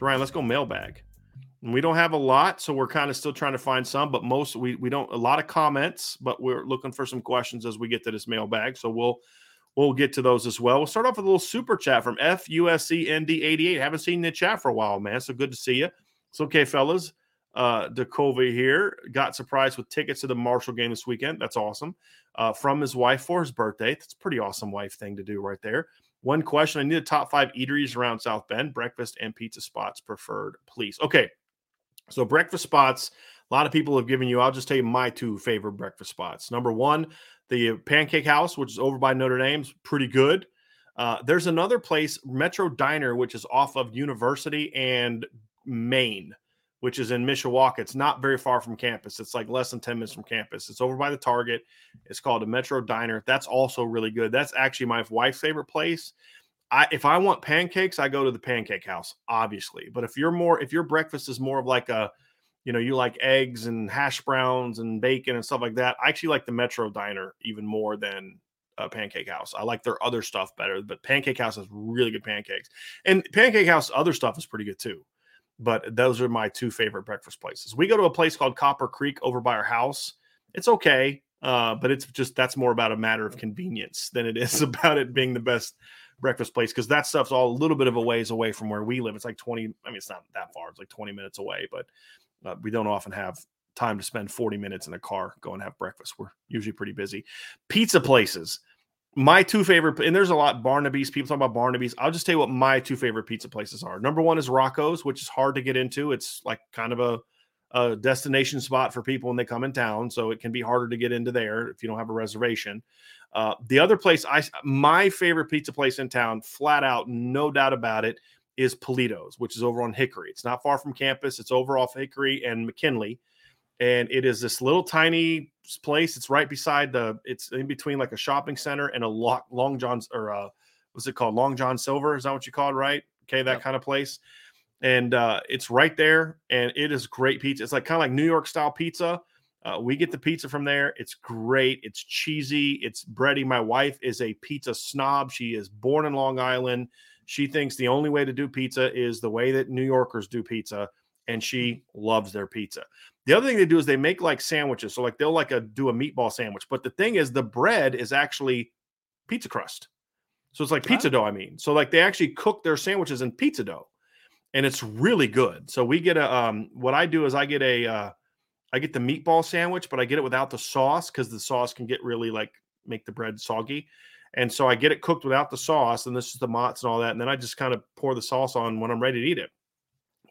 So Ryan, let's go mailbag. And we don't have a lot, so we're kind of still trying to find some, but most we we don't a lot of comments, but we're looking for some questions as we get to this mailbag. So we'll we'll get to those as well. We'll start off with a little super chat from FUSCND88. Haven't seen the chat for a while, man. So good to see you. It's okay, fellas. Uh Dakova here got surprised with tickets to the Marshall game this weekend. That's awesome. Uh, from his wife for his birthday. That's pretty awesome wife thing to do right there. One question I need the top five eateries around South Bend, breakfast and pizza spots preferred, please. Okay. So, breakfast spots, a lot of people have given you, I'll just tell you my two favorite breakfast spots. Number one, the Pancake House, which is over by Notre Dame's, pretty good. Uh, there's another place, Metro Diner, which is off of University and Main which is in Mishawaka. It's not very far from campus. It's like less than 10 minutes from campus. It's over by the Target. It's called a Metro Diner. That's also really good. That's actually my wife's favorite place. I if I want pancakes, I go to the pancake house, obviously. But if you're more if your breakfast is more of like a you know, you like eggs and hash browns and bacon and stuff like that. I actually like the Metro Diner even more than uh, Pancake House. I like their other stuff better, but Pancake House has really good pancakes. And Pancake House other stuff is pretty good too but those are my two favorite breakfast places. We go to a place called Copper Creek over by our house. It's okay, uh, but it's just that's more about a matter of convenience than it is about it being the best breakfast place because that stuff's all a little bit of a ways away from where we live. It's like 20, I mean, it's not that far, it's like 20 minutes away, but uh, we don't often have time to spend 40 minutes in a car go and have breakfast. We're usually pretty busy. Pizza places my two favorite, and there's a lot Barnaby's. People talk about Barnaby's. I'll just tell you what my two favorite pizza places are. Number one is Rocco's, which is hard to get into. It's like kind of a, a destination spot for people when they come in town, so it can be harder to get into there if you don't have a reservation. Uh, the other place, I my favorite pizza place in town, flat out, no doubt about it, is Polito's, which is over on Hickory. It's not far from campus. It's over off Hickory and McKinley and it is this little tiny place. It's right beside the. It's in between like a shopping center and a long, Long John's or uh, what's it called? Long John Silver is that what you call it, right? Okay, that yep. kind of place. And uh, it's right there, and it is great pizza. It's like kind of like New York style pizza. Uh, we get the pizza from there. It's great. It's cheesy. It's bready. My wife is a pizza snob. She is born in Long Island. She thinks the only way to do pizza is the way that New Yorkers do pizza, and she loves their pizza. The other thing they do is they make like sandwiches. So like they'll like a do a meatball sandwich, but the thing is the bread is actually pizza crust. So it's like pizza dough. I mean, so like they actually cook their sandwiches in pizza dough, and it's really good. So we get a um, what I do is I get a uh, I get the meatball sandwich, but I get it without the sauce because the sauce can get really like make the bread soggy. And so I get it cooked without the sauce, and this is the mozz and all that. And then I just kind of pour the sauce on when I'm ready to eat it.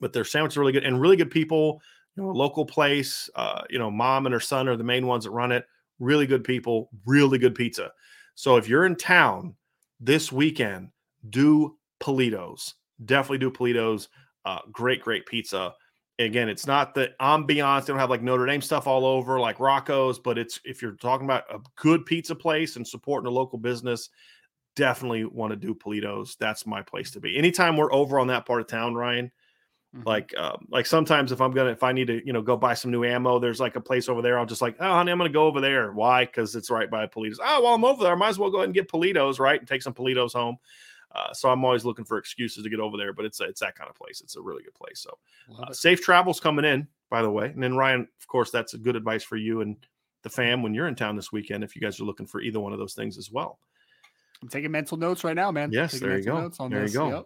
But their sandwich is really good and really good people know, local place. Uh, you know, mom and her son are the main ones that run it. Really good people, really good pizza. So if you're in town this weekend, do Polito's. Definitely do Polito's. Uh, great, great pizza. Again, it's not the ambiance. They don't have like Notre Dame stuff all over like Rocco's, but it's if you're talking about a good pizza place and supporting a local business, definitely want to do Politos. That's my place to be. Anytime we're over on that part of town, Ryan, mm-hmm. like uh, like sometimes if I'm gonna if I need to you know go buy some new ammo, there's like a place over there. I'll just like oh honey, I'm gonna go over there. Why? Because it's right by Politos. Oh well, I'm over there. I might as well go ahead and get Politos right and take some Politos home. Uh, so I'm always looking for excuses to get over there, but it's it's that kind of place. It's a really good place. So uh, safe travels coming in, by the way. And then Ryan, of course, that's a good advice for you and the fam when you're in town this weekend. If you guys are looking for either one of those things as well. I'm taking mental notes right now, man. Yes, there you go. there this. you go. Yep.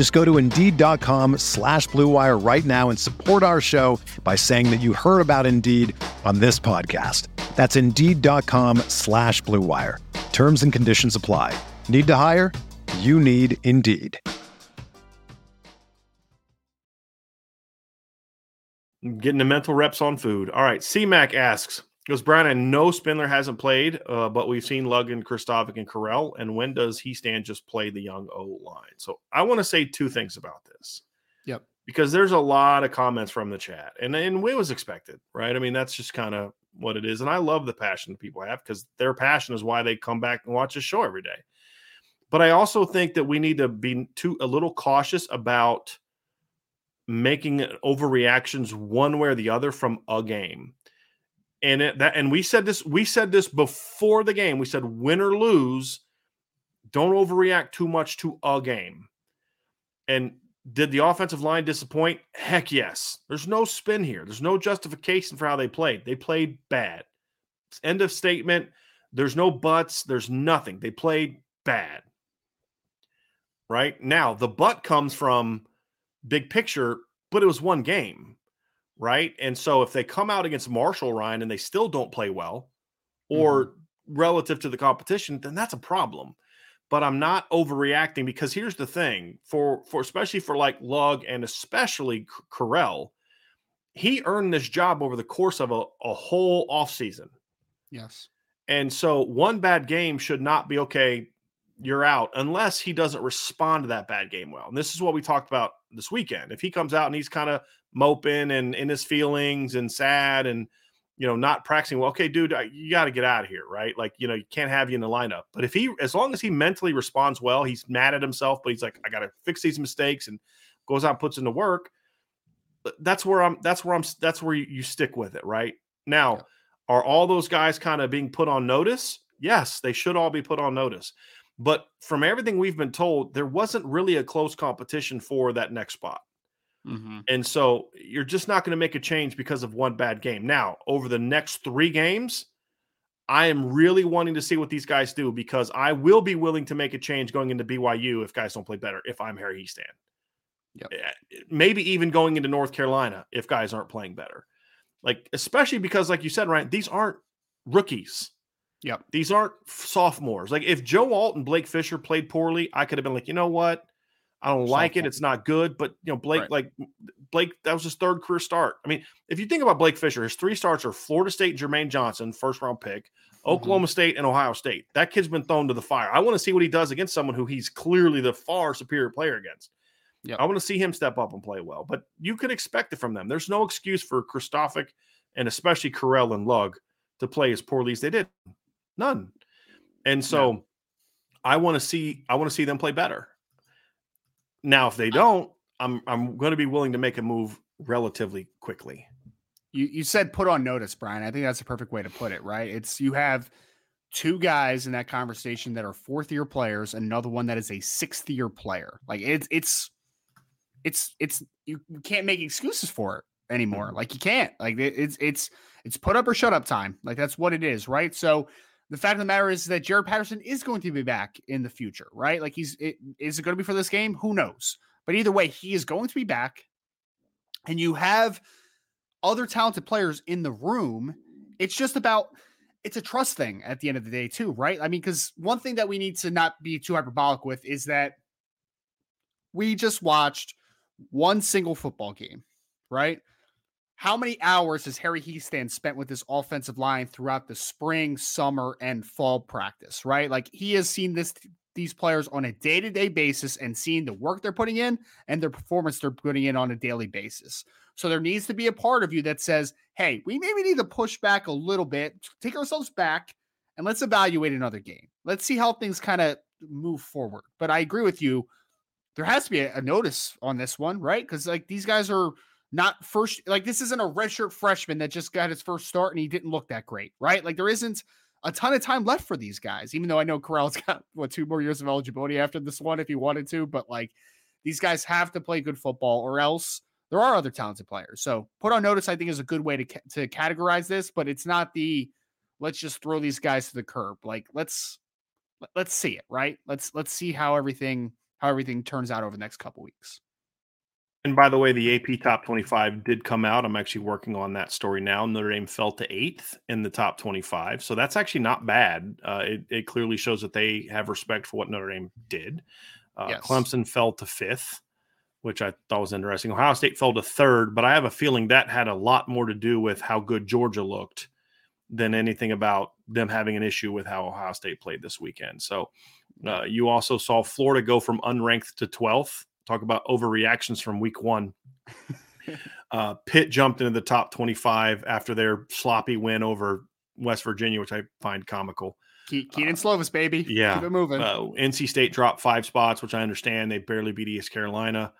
Just go to Indeed.com slash BlueWire right now and support our show by saying that you heard about Indeed on this podcast. That's Indeed.com slash BlueWire. Terms and conditions apply. Need to hire? You need Indeed. Getting the mental reps on food. All right. CMAC asks, goes, Brian, I know Spindler hasn't played, uh, but we've seen Luggan, Kristofic, and Correll. And when does he stand just play the young O line? So I want to say two things about this. Yep. Because there's a lot of comments from the chat. And, and it was expected, right? I mean, that's just kind of what it is. And I love the passion that people have because their passion is why they come back and watch the show every day. But I also think that we need to be too a little cautious about – making overreactions one way or the other from a game. And it, that and we said this we said this before the game. We said win or lose, don't overreact too much to a game. And did the offensive line disappoint? Heck yes. There's no spin here. There's no justification for how they played. They played bad. End of statement. There's no buts. There's nothing. They played bad. Right now, the butt comes from big picture, but it was one game, right? And so if they come out against Marshall Ryan and they still don't play well, or mm-hmm. relative to the competition, then that's a problem. But I'm not overreacting because here's the thing for for especially for like Lugg and especially Correll, he earned this job over the course of a, a whole offseason. Yes. And so one bad game should not be okay, you're out unless he doesn't respond to that bad game well. And this is what we talked about this weekend. If he comes out and he's kind of moping and in his feelings and sad and you know not practicing well, okay, dude, you got to get out of here, right? Like you know you can't have you in the lineup. But if he, as long as he mentally responds well, he's mad at himself, but he's like, I got to fix these mistakes and goes out and puts in the work. That's where I'm. That's where I'm. That's where you, stick with it, right? Now, yeah. are all those guys kind of being put on notice? Yes, they should all be put on notice. But from everything we've been told, there wasn't really a close competition for that next spot. Mm-hmm. And so you're just not going to make a change because of one bad game. Now, over the next three games, I am really wanting to see what these guys do because I will be willing to make a change going into BYU if guys don't play better, if I'm Harry Hiestand. Yep. Eh, maybe even going into North Carolina if guys aren't playing better. Like, especially because, like you said, Ryan, these aren't rookies. Yep. These aren't sophomores. Like if Joe Alt and Blake Fisher played poorly, I could have been like, you know what? I don't like it. It's not good. But you know, Blake, right. like Blake, that was his third career start. I mean, if you think about Blake Fisher, his three starts are Florida State Jermaine Johnson, first round pick, mm-hmm. Oklahoma State and Ohio State. That kid's been thrown to the fire. I want to see what he does against someone who he's clearly the far superior player against. Yeah, I want to see him step up and play well. But you could expect it from them. There's no excuse for Kristofic and especially Correll and Lugg to play as poorly as they did. None. And so yeah. I want to see I want to see them play better. Now, if they don't, I'm I'm going to be willing to make a move relatively quickly. You you said put on notice, Brian. I think that's a perfect way to put it, right? It's you have two guys in that conversation that are fourth year players, another one that is a sixth year player. Like it's it's it's it's you can't make excuses for it anymore. Mhm. Like you can't. Like it- it's it's it's put up or shut up time. Like that's what it is, right? So the fact of the matter is that Jarrett Patterson is going to be back in the future, right? Like he's it, is it going to be for this game? Who knows? But either way, he is going to be back, and you have other talented players in the room. It's just about it's a trust thing at the end of the day, too, right? I mean, because one thing that we need to not be too hyperbolic with is that we just watched one single football game, right? How many hours has Harry Hiestand spent with this offensive line throughout the spring, summer, and fall practice, right? Like he has seen this these players on a day-to-day basis and seen the work they're putting in and their performance they're putting in on a daily basis. So there needs to be a part of you that says, "Hey, we maybe need to push back a little bit, take ourselves back, and let's evaluate another game. Let's see how things kind of move forward." But I agree with you. There has to be a, a notice on this one, right? Because like these guys are not first like this isn't a redshirt freshman that just got his first start and he didn't look that great, right? Like there isn't a ton of time left for these guys, even though I know Correll's got what two more years of eligibility after this one if he wanted to, but like these guys have to play good football or else there are other talented players. So put on notice, I think, is a good way to ca- to categorize this, but it's not the let's just throw these guys to the curb. Like let's let- let's see it, right? Let's let's see how everything how everything turns out over the next couple weeks. And by the way, the AP top 25 did come out. I'm actually working on that story now. Notre Dame fell to eighth in the top 25. So that's actually not bad. Uh, it, it clearly shows that they have respect for what Notre Dame did. Uh, Yes. Clemson fell to fifth, which I thought was interesting. Ohio State fell to third, but I have a feeling that had a lot more to do with how good Georgia looked than anything about them having an issue with how Ohio State played this weekend. So uh, you also saw Florida go from unranked to 12th. Talk about overreactions from week one. uh, Pitt jumped into the top 25 after their sloppy win over West Virginia, which I find comical. Ke- Kedon Slovis, baby. yeah. Keep it moving. Uh, NC State dropped five spots, which I understand. They barely beat East Carolina.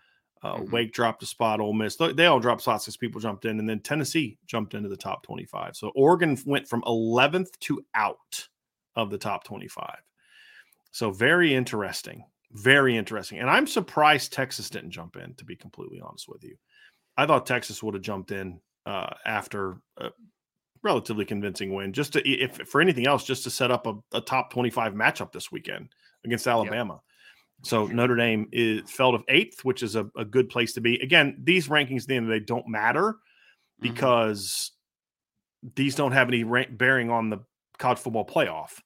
Uh, Mhm. Wake dropped a spot. Ole Miss. They all dropped spots as people jumped in, and then Tennessee jumped into the top 25. So Oregon went from 11th to out of the top 25. So very interesting. Very interesting. And I'm surprised Texas didn't jump in, to be completely honest with you. I thought Texas would have jumped in uh, after a relatively convincing win, just to, if for anything else, just to set up a, a top 25 matchup this weekend against Alabama. So Notre Dame is fell to eighth, which is a, a good place to be. Again, these rankings at the end of the day don't matter Mhm. because these don't have any rank bearing on the college football playoff.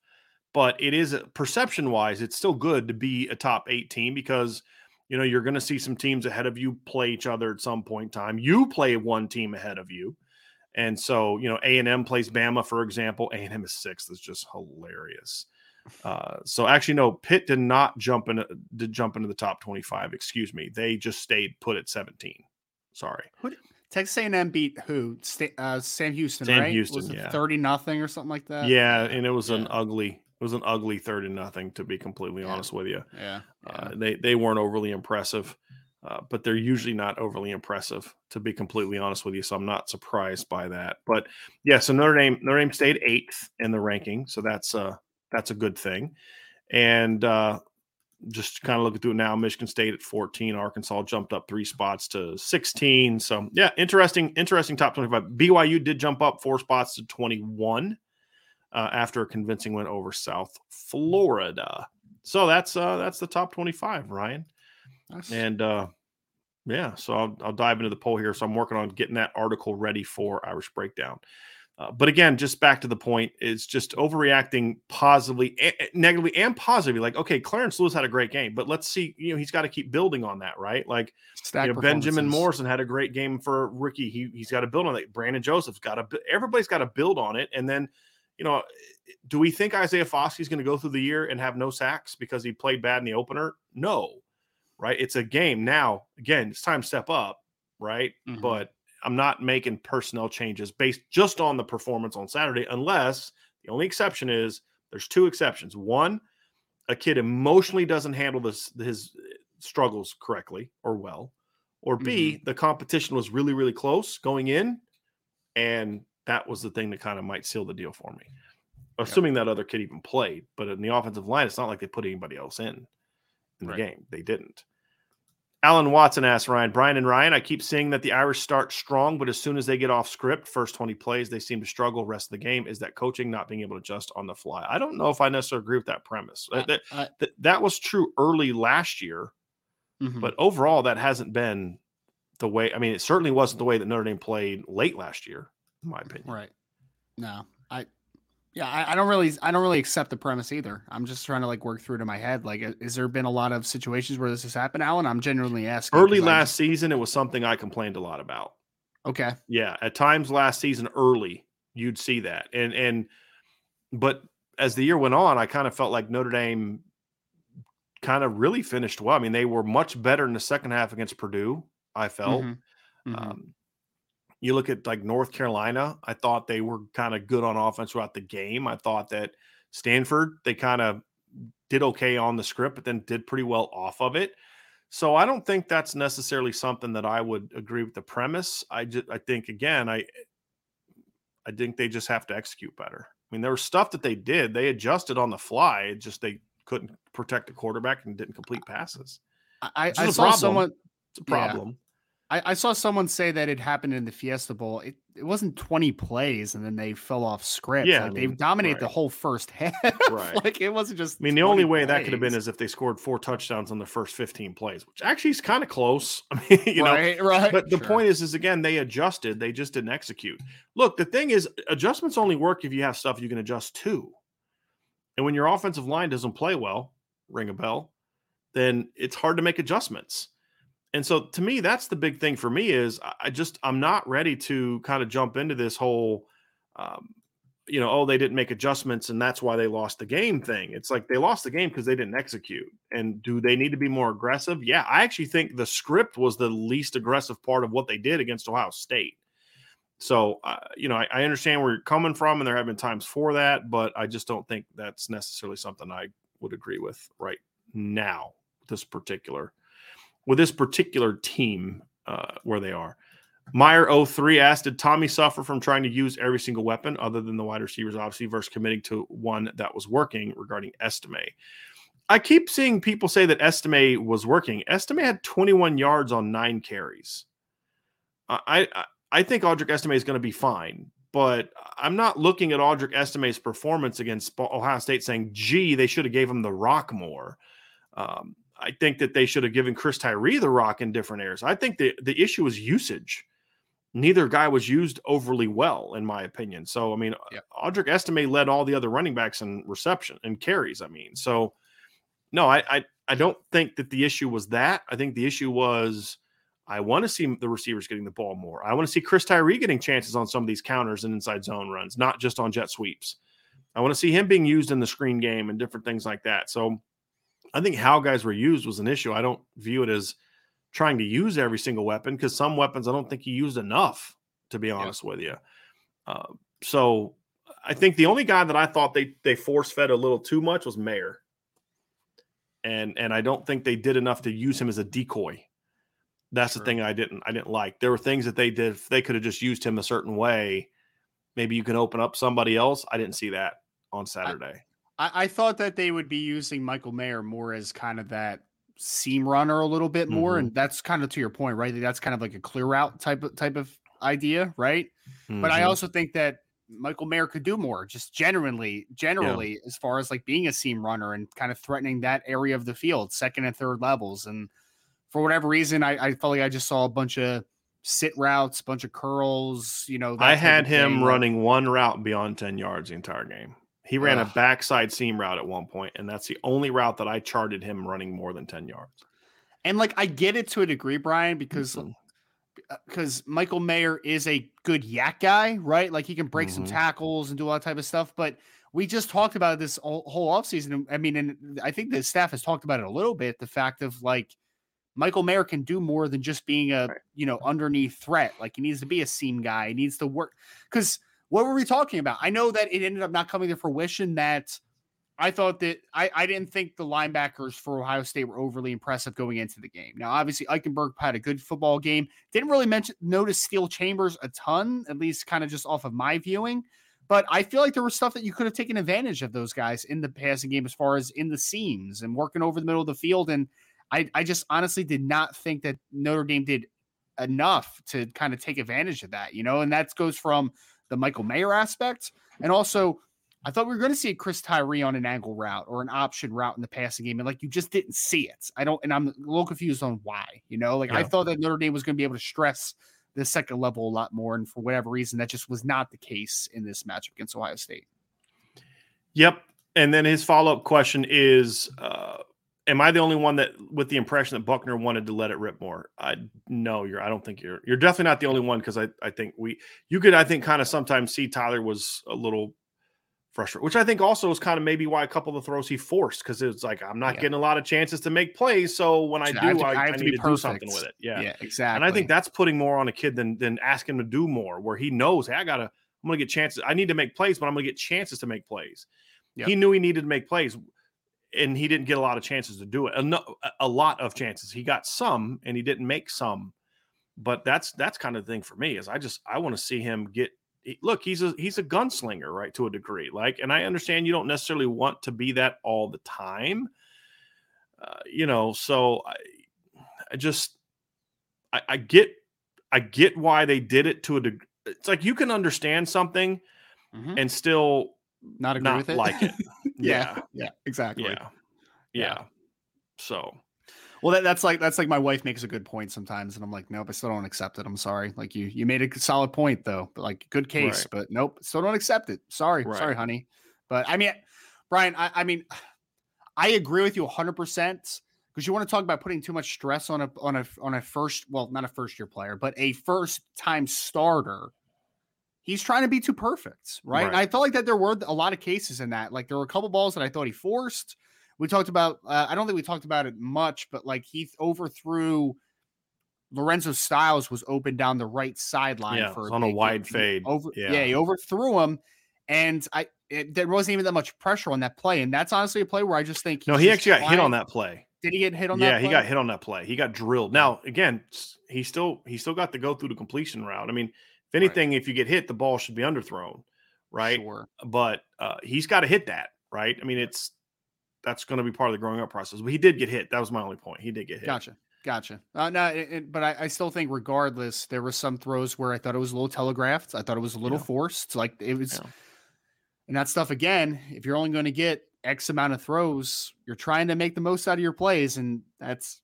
But it is perception wise, it's still good to be a top eight team because you know you're going to see some teams ahead of you play each other at some point in time. You play one team ahead of you, and so you know A and M plays Bama, for example. A and M is sixth. Is just hilarious. Uh, so actually, no, Pitt did not jump in did jump into the top twenty five. Excuse me, they just stayed put at seventeen. Sorry. Texas A&M beat who? Sta- uh, Sam Houston, Sam right? Houston, was it yeah. thirty nothing or something like that? yeah, and it was an ugly. It was an ugly third and nothing. To be completely Yeah. honest with you, yeah. uh, yeah. they they weren't overly impressive, uh, but they're usually not overly impressive. To be completely honest with you, so I'm not surprised by that. But yeah, so Notre Dame Notre Dame stayed eighth in the ranking, so that's uh that's a good thing. And uh, just kind of looking through it now, Michigan State at 14, Arkansas jumped up three spots to 16. So yeah, interesting, interesting top 25. BYU did jump up four spots to 21 uh, after a convincing win over South Florida. So that's uh, that's the top 25, Ryan. Nice. And uh, yeah, so I'll, I'll dive into the poll here. So I'm working on getting that article ready for Irish Breakdown. Uh, but again, just back to the point, it's just overreacting positively, eh, eh, negatively, and positively. Like, okay, Clarence Lewis had a great game, but let's see, you know, he's got to keep building on that, right? Like, you know, Benjamin. Morrison had a great game for rookie. He he's got to build on that. Brandon Joseph's got to. Everybody's got to build on it, and then, you know, eh, do we think Isaiah Foskey is going to go through the year and have no sacks because he played bad in the opener? No, right? It's a game now. Again, it's time to step up, right? Mhm. But I'm not making personnel changes based just on the performance on Saturday, unless the only exception is there's two exceptions. One, a kid emotionally doesn't handle this his eh, struggles correctly or well, or B, mm-hmm. the competition was really really close going in, and that was the thing that kind of might seal the deal for me. Assuming that other kid even played, but in the offensive line, it's not like they put anybody else in in Right. the game. They didn't. Alan Watson asked Ryan, Brian and Ryan, I keep seeing that the Irish start strong, but as soon as they get off script, first 20 plays, they seem to struggle rest of the game. Is that coaching not being able to adjust on the fly? I don't know if I necessarily agree with that premise. That, that, that, was true early last year, mm-hmm. but overall, that hasn't been the way. I mean, it certainly wasn't the way that Notre Dame played late last year, in my opinion. Right. No, I, yeah, I, I, don't really, I don't really accept the premise either. I'm just trying to like work through it in my head. Like, has there been a lot of situations where this has happened, Alan? I'm genuinely asking. Early last just... season, it was something I complained a lot about. Okay. Yeah, at times last season, early, you'd see that, and and, but as the year went on, I kind of felt like Notre Dame kind of really finished well. I mean, they were much better in the second half against Purdue. I felt. Mm-hmm. Mm-hmm. Um, you look at like North Carolina, I thought they were kind of good on offense throughout the game. I thought that Stanford, they kind of did okay on the script, but then did pretty well off of it. So I don't think that's necessarily something that I would agree with the premise. I just I think again, I I think they just have to execute better. I mean, there was stuff that they did. They adjusted on the fly. It just they couldn't protect the quarterback and didn't complete passes. I, I saw problem. someone. It's a problem. I, I, saw someone say that it happened in the Fiesta Bowl. It, it wasn't 20 plays and then they fell off script. Yeah, like I mean, they dominated right. the whole first half. Right. like it wasn't just. I mean, the only way plays. that could have been is if they scored four touchdowns on the first 15 plays, which actually is kind of close. I mean, you right, know, right. But the sure. point is, is again, they adjusted. They just didn't execute. Look, the thing is, adjustments only work if you have stuff you can adjust to. And when your offensive line doesn't play well, ring a bell, then it's hard to make adjustments and so to me that's the big thing for me is i just i'm not ready to kind of jump into this whole um, you know oh they didn't make adjustments and that's why they lost the game thing. It's like they lost the game because they didn't execute. And do they need to be more aggressive? Yeah i actually think the script was the least aggressive part of what they did against ohio state. So uh, you know I, I understand where you're coming from and there have been times for that but i just don't think that's necessarily something i would agree with right now this particular with this particular team uh, where they are. Meyer 03 asked, Did Tommy suffer from trying to use every single weapon other than the wide receivers, obviously, versus committing to one that was working regarding Estime? I keep seeing people say that Estime was working. Estime had 21 yards on nine carries. I, I, I think Audric Estime is going to be fine, but I'm not looking at Audric Estime's performance against Ohio State saying, gee, they should have gave him the rock more. Um, I think that they should have given Chris Tyree the rock in different areas. I think the, the issue is usage. Neither guy was used overly well, in my opinion. So, I mean, yeah. Audric Estime led all the other running backs in reception and carries. I mean, so no, I, I, I don't think that the issue was that. I think the issue was I want to see the receivers getting the ball more. I want to see Chris Tyree getting chances on some of these counters and inside zone runs, not just on jet sweeps. I want to see him being used in the screen game and different things like that. So I think how guys were used was an issue. I don't view it as trying to use every single weapon because some weapons I don't think he used enough, to be honest yeah. with you. Uh, so I think the only guy that I thought they they force fed a little too much was Mayer, and and I don't think they did enough to use him as a decoy. That's sure. the thing I didn't I didn't like. There were things that they did. If they could have just used him a certain way, maybe you can open up somebody else. I didn't see that on Saturday. I, I thought that they would be using Michael Mayer more as kind of that seam runner a little bit more, mm-hmm. and that's kind of to your point, right? That's kind of like a clear out type of type of idea, right? Mm-hmm. But I mm-hmm. also think that Michael Mayer could do more, just generally, generally, yeah. as far as like being a seam runner and kind of threatening that area of the field, second and third levels. And for whatever reason, I, I felt like I just saw a bunch of sit routes, bunch of curls. You know, I had him running one route beyond ten yards the entire game. He ran Ugh. a backside seam route at one point, and that's the only route that I charted him running more than 10 yards. And like I get it to a degree, Brian, because because mm-hmm. Michael Mayer is a good yak guy, right? Like he can break mm-hmm. some tackles and do all that type of stuff. But we just talked about this whole offseason. I mean, and I think the staff has talked about it a little bit. The fact of like Michael Mayer can do more than just being a right. you know underneath threat. Like he needs to be a seam guy. He needs to work because – what were we talking about? I know that it ended up not coming to fruition. That I thought that I, I didn't think the linebackers for Ohio State were overly impressive going into the game. Now, obviously, Eichenberg had a good football game. Didn't really mention notice Steele Chambers a ton, at least kind of just off of my viewing. But I feel like there was stuff that you could have taken advantage of those guys in the passing game as far as in the seams and working over the middle of the field. And I, I just honestly did not think that Notre Dame did enough to kind of take advantage of that, you know, and that goes from the Michael Mayer aspect and also I thought we were going to see a Chris Tyree on an angle route or an option route in the passing game, and like you just didn't see it. I don't, and I'm a little confused on why. You know, like yeah. I thought that Notre Dame was going to be able to stress the second level a lot more, and for whatever reason, that just was not the case in this matchup against Ohio State. Yep, and then his follow up question is, uh, am I the only one that with the impression that Buchner wanted to let it rip more? I no, you're. I don't think you're. You're definitely not the only one because I I think we you could I think kind of sometimes see Tyler was a little frustrated, which I think also is kind of maybe why a couple of the throws he forced because it's like I'm not yeah. getting a lot of chances to make plays. So when I do, I, to, I, I, I need to, do something with it. Yeah, yeah, exactly. And I think that's putting more on a kid than than asking him to do more, where he knows, hey, I gotta, I'm gonna get chances. I need to make plays, but I'm gonna get chances to make plays. Yep. He knew he needed to make plays, and he didn't get a lot of chances to do it. A, a lot of chances. He got some, and he didn't make some. But that's that's kind of the thing for me is I just I want to see him get look, he's a he's a gunslinger, right, to a degree. Like, and I understand you don't necessarily want to be that all the time, uh, you know. So I, I just, I, I, get, I get why they did it to a degree. It's like you can understand something mm-hmm. and still not agree not with it, like it. yeah, yeah, yeah, exactly. Yeah. yeah, yeah. So well, that, that's like that's like my wife makes a good point sometimes, and I'm like, nope, I still don't accept it. I'm sorry. Like you, you made a solid point though, but like good case, right. but nope, still don't accept it. Sorry, right. sorry, honey. But I mean, Brian, I, I mean, I agree with you 100 percent because you want to talk about putting too much stress on a on a on a first, well, not a first year player, but a first time starter. He's trying to be too perfect, right? right. And I felt like that there were a lot of cases in that. Like there were a couple balls that I thought he forced we talked about uh, i don't think we talked about it much but like he overthrew lorenzo styles was open down the right sideline yeah, for on a wide fade over yeah. yeah. he overthrew him and i it, there wasn't even that much pressure on that play and that's honestly a play where i just think no he actually got hit on that play did he get hit on that? yeah, he got hit on that play he got drilled now again he still he still got to go through the completion route i mean if anything right. if you get hit the ball should be underthrown right sure. but uh, he's got to hit that right i mean it's that's going to be part of the growing up process. But he did get hit. That was my only point. He did get hit. Gotcha. Gotcha. Uh, no, it, it, but I, I, still think, regardless, there were some throws where I thought it was a little telegraphed. I thought it was a little yeah. forced. Like it was, yeah. and that stuff again. If you're only going to get X amount of throws, you're trying to make the most out of your plays, and that's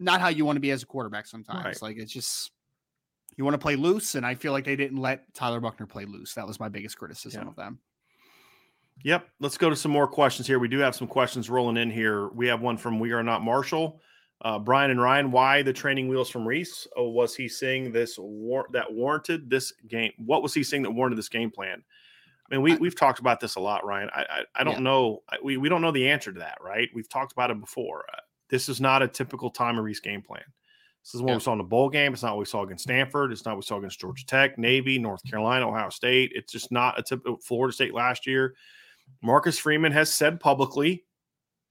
not how you want to be as a quarterback. Sometimes, right. like it's just you want to play loose, and I feel like they didn't let Tyler Buchner play loose. That was my biggest criticism yeah. of them. Yep. Let's go to some more questions here. We do have some questions rolling in here. We have one from We Are Not Marshall. Uh, Brian and Ryan, why the training wheels from Rees? Oh, was he seeing this war- that warranted this game? What was he seeing that warranted this game plan? I mean, we we've talked about this a lot, Ryan. I I, I don't yeah. know. We we don't know the answer to that, right? We've talked about it before. Uh, this is not a typical Tommy Rees game plan. This is what yeah. we saw in the bowl game. It's not what we saw against Stanford. It's not what we saw against Georgia Tech, Navy, North Carolina, Ohio State. It's just not a typical uh, Florida State last year. Marcus Freeman has said publicly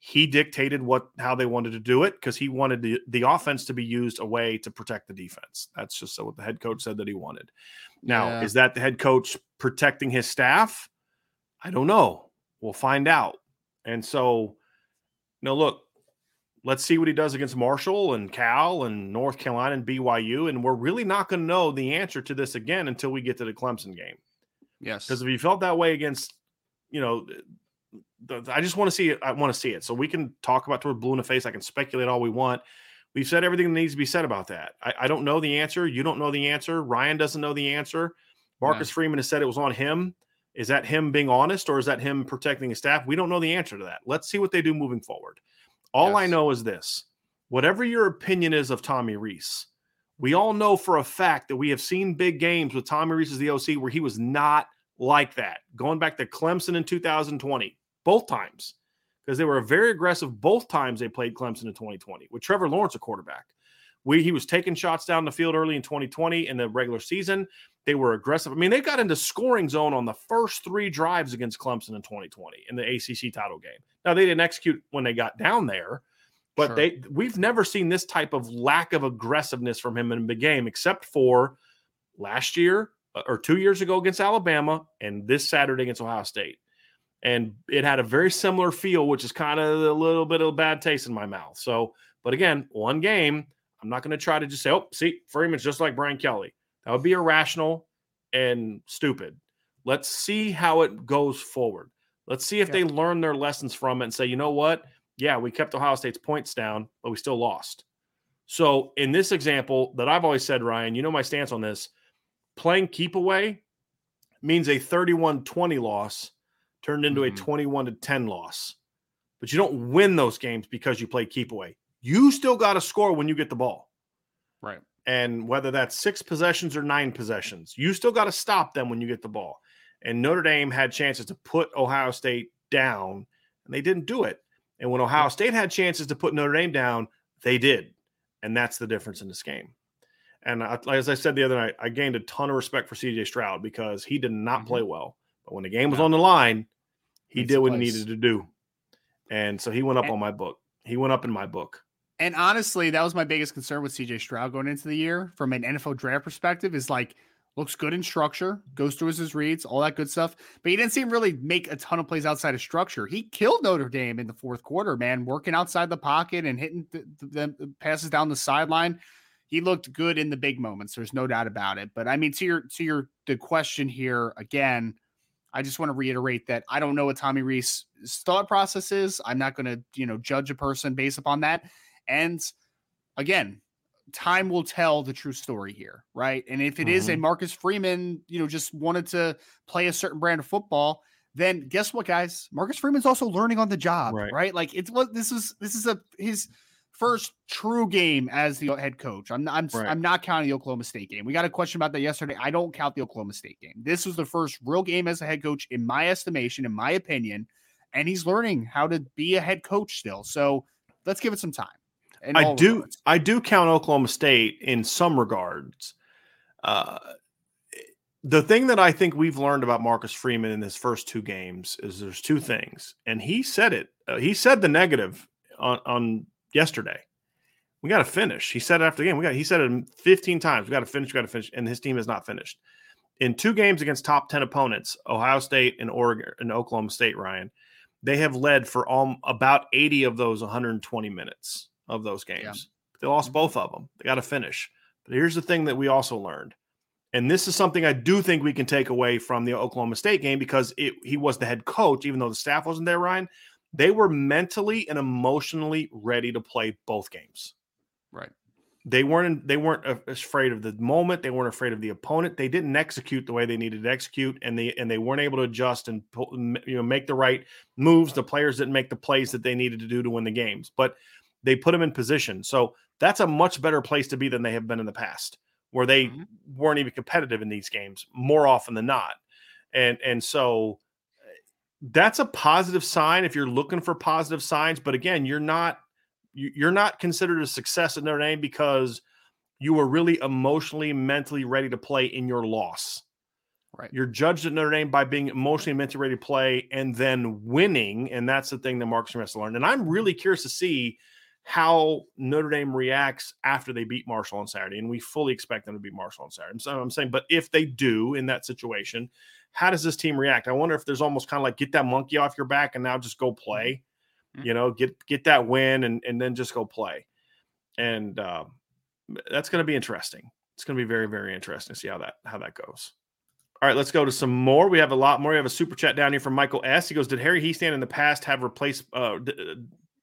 he dictated what how they wanted to do it because he wanted the, the offense to be used a way to protect the defense. That's just what the head coach said that he wanted. Now, yeah. is that the head coach protecting his staff? I don't know. We'll find out. And so, no, look, let's see what he does against Marshall and Cal and North Carolina and BYU. And we're really not going to know the answer to this again until we get to the Clemson game. Yes. Because if you felt that way against you know, the, I just want to see it. I want to see it. So we can talk about toward blue in the face. I can speculate all we want. We've said everything that needs to be said about that. I, I don't know the answer. You don't know the answer. Ryan doesn't know the answer. Marcus. Freeman has said it was on him. Is that him being honest or is that him protecting his staff? We don't know the answer to that. Let's see what they do moving forward. All yes. I know is this whatever your opinion is of Tommy Rees, we all know for a fact that we have seen big games with Tommy Rees as the OC where he was not like that. Going back to Clemson in 2020, both times, because they were very aggressive both times they played Clemson in 2020 with Trevor Lawrence a quarterback. We, he was taking shots down the field early in 2020 in the regular season. They were aggressive. I mean, they got into scoring zone on the first three drives against Clemson in 2020 in the ACC title game. Now they didn't execute when they got down there, but sure. they we've never seen this type of lack of aggressiveness from him in the game, except for last year uh, or two years ago against Alabama and this Saturday against Ohio State. And it had a very similar feel, which is kind of a little bit of a bad taste in my mouth. So But again, one game. I'm not going to try to just say, oh, see, Freeman's just like Brian Kelly. That would be irrational and stupid. Let's see how it goes forward. Let's see if yeah. they learn their lessons from it and say, you know what? Yeah, we kept Ohio State's points down, but we still lost. So in this example that I've always said, Ryan, you know my stance on this. Playing keep away means a 31-20 loss turned into mm-hmm. a 21 to 10 loss. But you don't win those games because you play keep away. You still got to score when you get the ball. Right. And whether that's six possessions or nine possessions, you still got to stop them when you get the ball. And Notre Dame had chances to put Ohio State down, and they didn't do it. And when Ohio State had chances to put Notre Dame down, they did. And that's the difference in this game. And I, as I said the other night, I gained a ton of respect for CJ Stroud because he did not mm-hmm. play well. But when the game was yeah. on the line, he did what he needed to do. And so he went up and, on my book. He went up in my book. And honestly, that was my biggest concern with CJ Stroud going into the year from an NFL draft perspective is like – looks good in structure, goes through his reads, all that good stuff. But he didn't seem really make a ton of plays outside of structure. He killed Notre Dame in the fourth quarter, man, working outside the pocket and hitting the, the, the passes down the sideline. He looked good in the big moments. There's no doubt about it. But I mean, to your to your the question here again, I just want to reiterate that I don't know what Tommy Rees's thought process is. I'm not going to you know judge a person based upon that. And again, time will tell the true story here, right? And if it mm-hmm. is a mm-hmm. Marcus Freeman, you know, just wanted to play a certain brand of football, then guess what, guys? Marcus Freeman's also learning on the job, right? right? Like it's what this is. This is a his first true game as the head coach. I'm I'm right. I'm not counting the Oklahoma State game. We got a question about that yesterday. I don't count the Oklahoma State game. This was the first real game as a head coach, in my estimation, in my opinion, and he's learning how to be a head coach still. So let's give it some time. I do regards. I do count Oklahoma State in some regards. Uh, the thing that I think we've learned about Marcus Freeman in his first two games is there's two things, and he said it. Uh, he said the negative on, on yesterday. We got to finish. He said it after the game. We got. He said it 15 times. We got to finish. We got to finish. And his team has not finished. In two games against top 10 opponents, Ohio State and Oregon and Oklahoma State, Ryan, they have led for all, about 80 of those 120 minutes of those games. Yeah. They lost mm-hmm. both of them. They got to finish. But here's the thing that we also learned. And this is something I do think we can take away from the Oklahoma State game because it, he was the head coach, even though the staff wasn't there, Ryan. They were mentally and emotionally ready to play both games. Right. They weren't they weren't afraid of the moment. They weren't afraid of the opponent. They didn't execute the way they needed to execute, and they and they weren't able to adjust and you know make the right moves. The players didn't make the plays that they needed to do to win the games. But they put them in position. So that's a much better place to be than they have been in the past, where they mm-hmm. weren't even competitive in these games more often than not. And and so that's a positive sign if you're looking for positive signs. But again, you're not you're not considered a success at Notre Dame because you were really emotionally, mentally ready to play in your loss. Right. You're judged at Notre Dame by being emotionally mentally ready to play and then winning. And that's the thing that Marcus has to learn. And I'm really curious to see how Notre Dame reacts after they beat Marshall on Saturday, and we fully expect them to beat Marshall on Saturday. So I'm saying, but if they do in that situation, how does this team react? I wonder if there's almost kind of like get that monkey off your back and now just go play. Mm-hmm. You know, get get that win and and then just go play, and uh, that's going to be interesting. It's going to be very very interesting to see how that how that goes. All right, let's go to some more. We have a lot more. We have a super chat down here from Michael S. He goes, "Did Harry Hiestand in the past have replaced uh,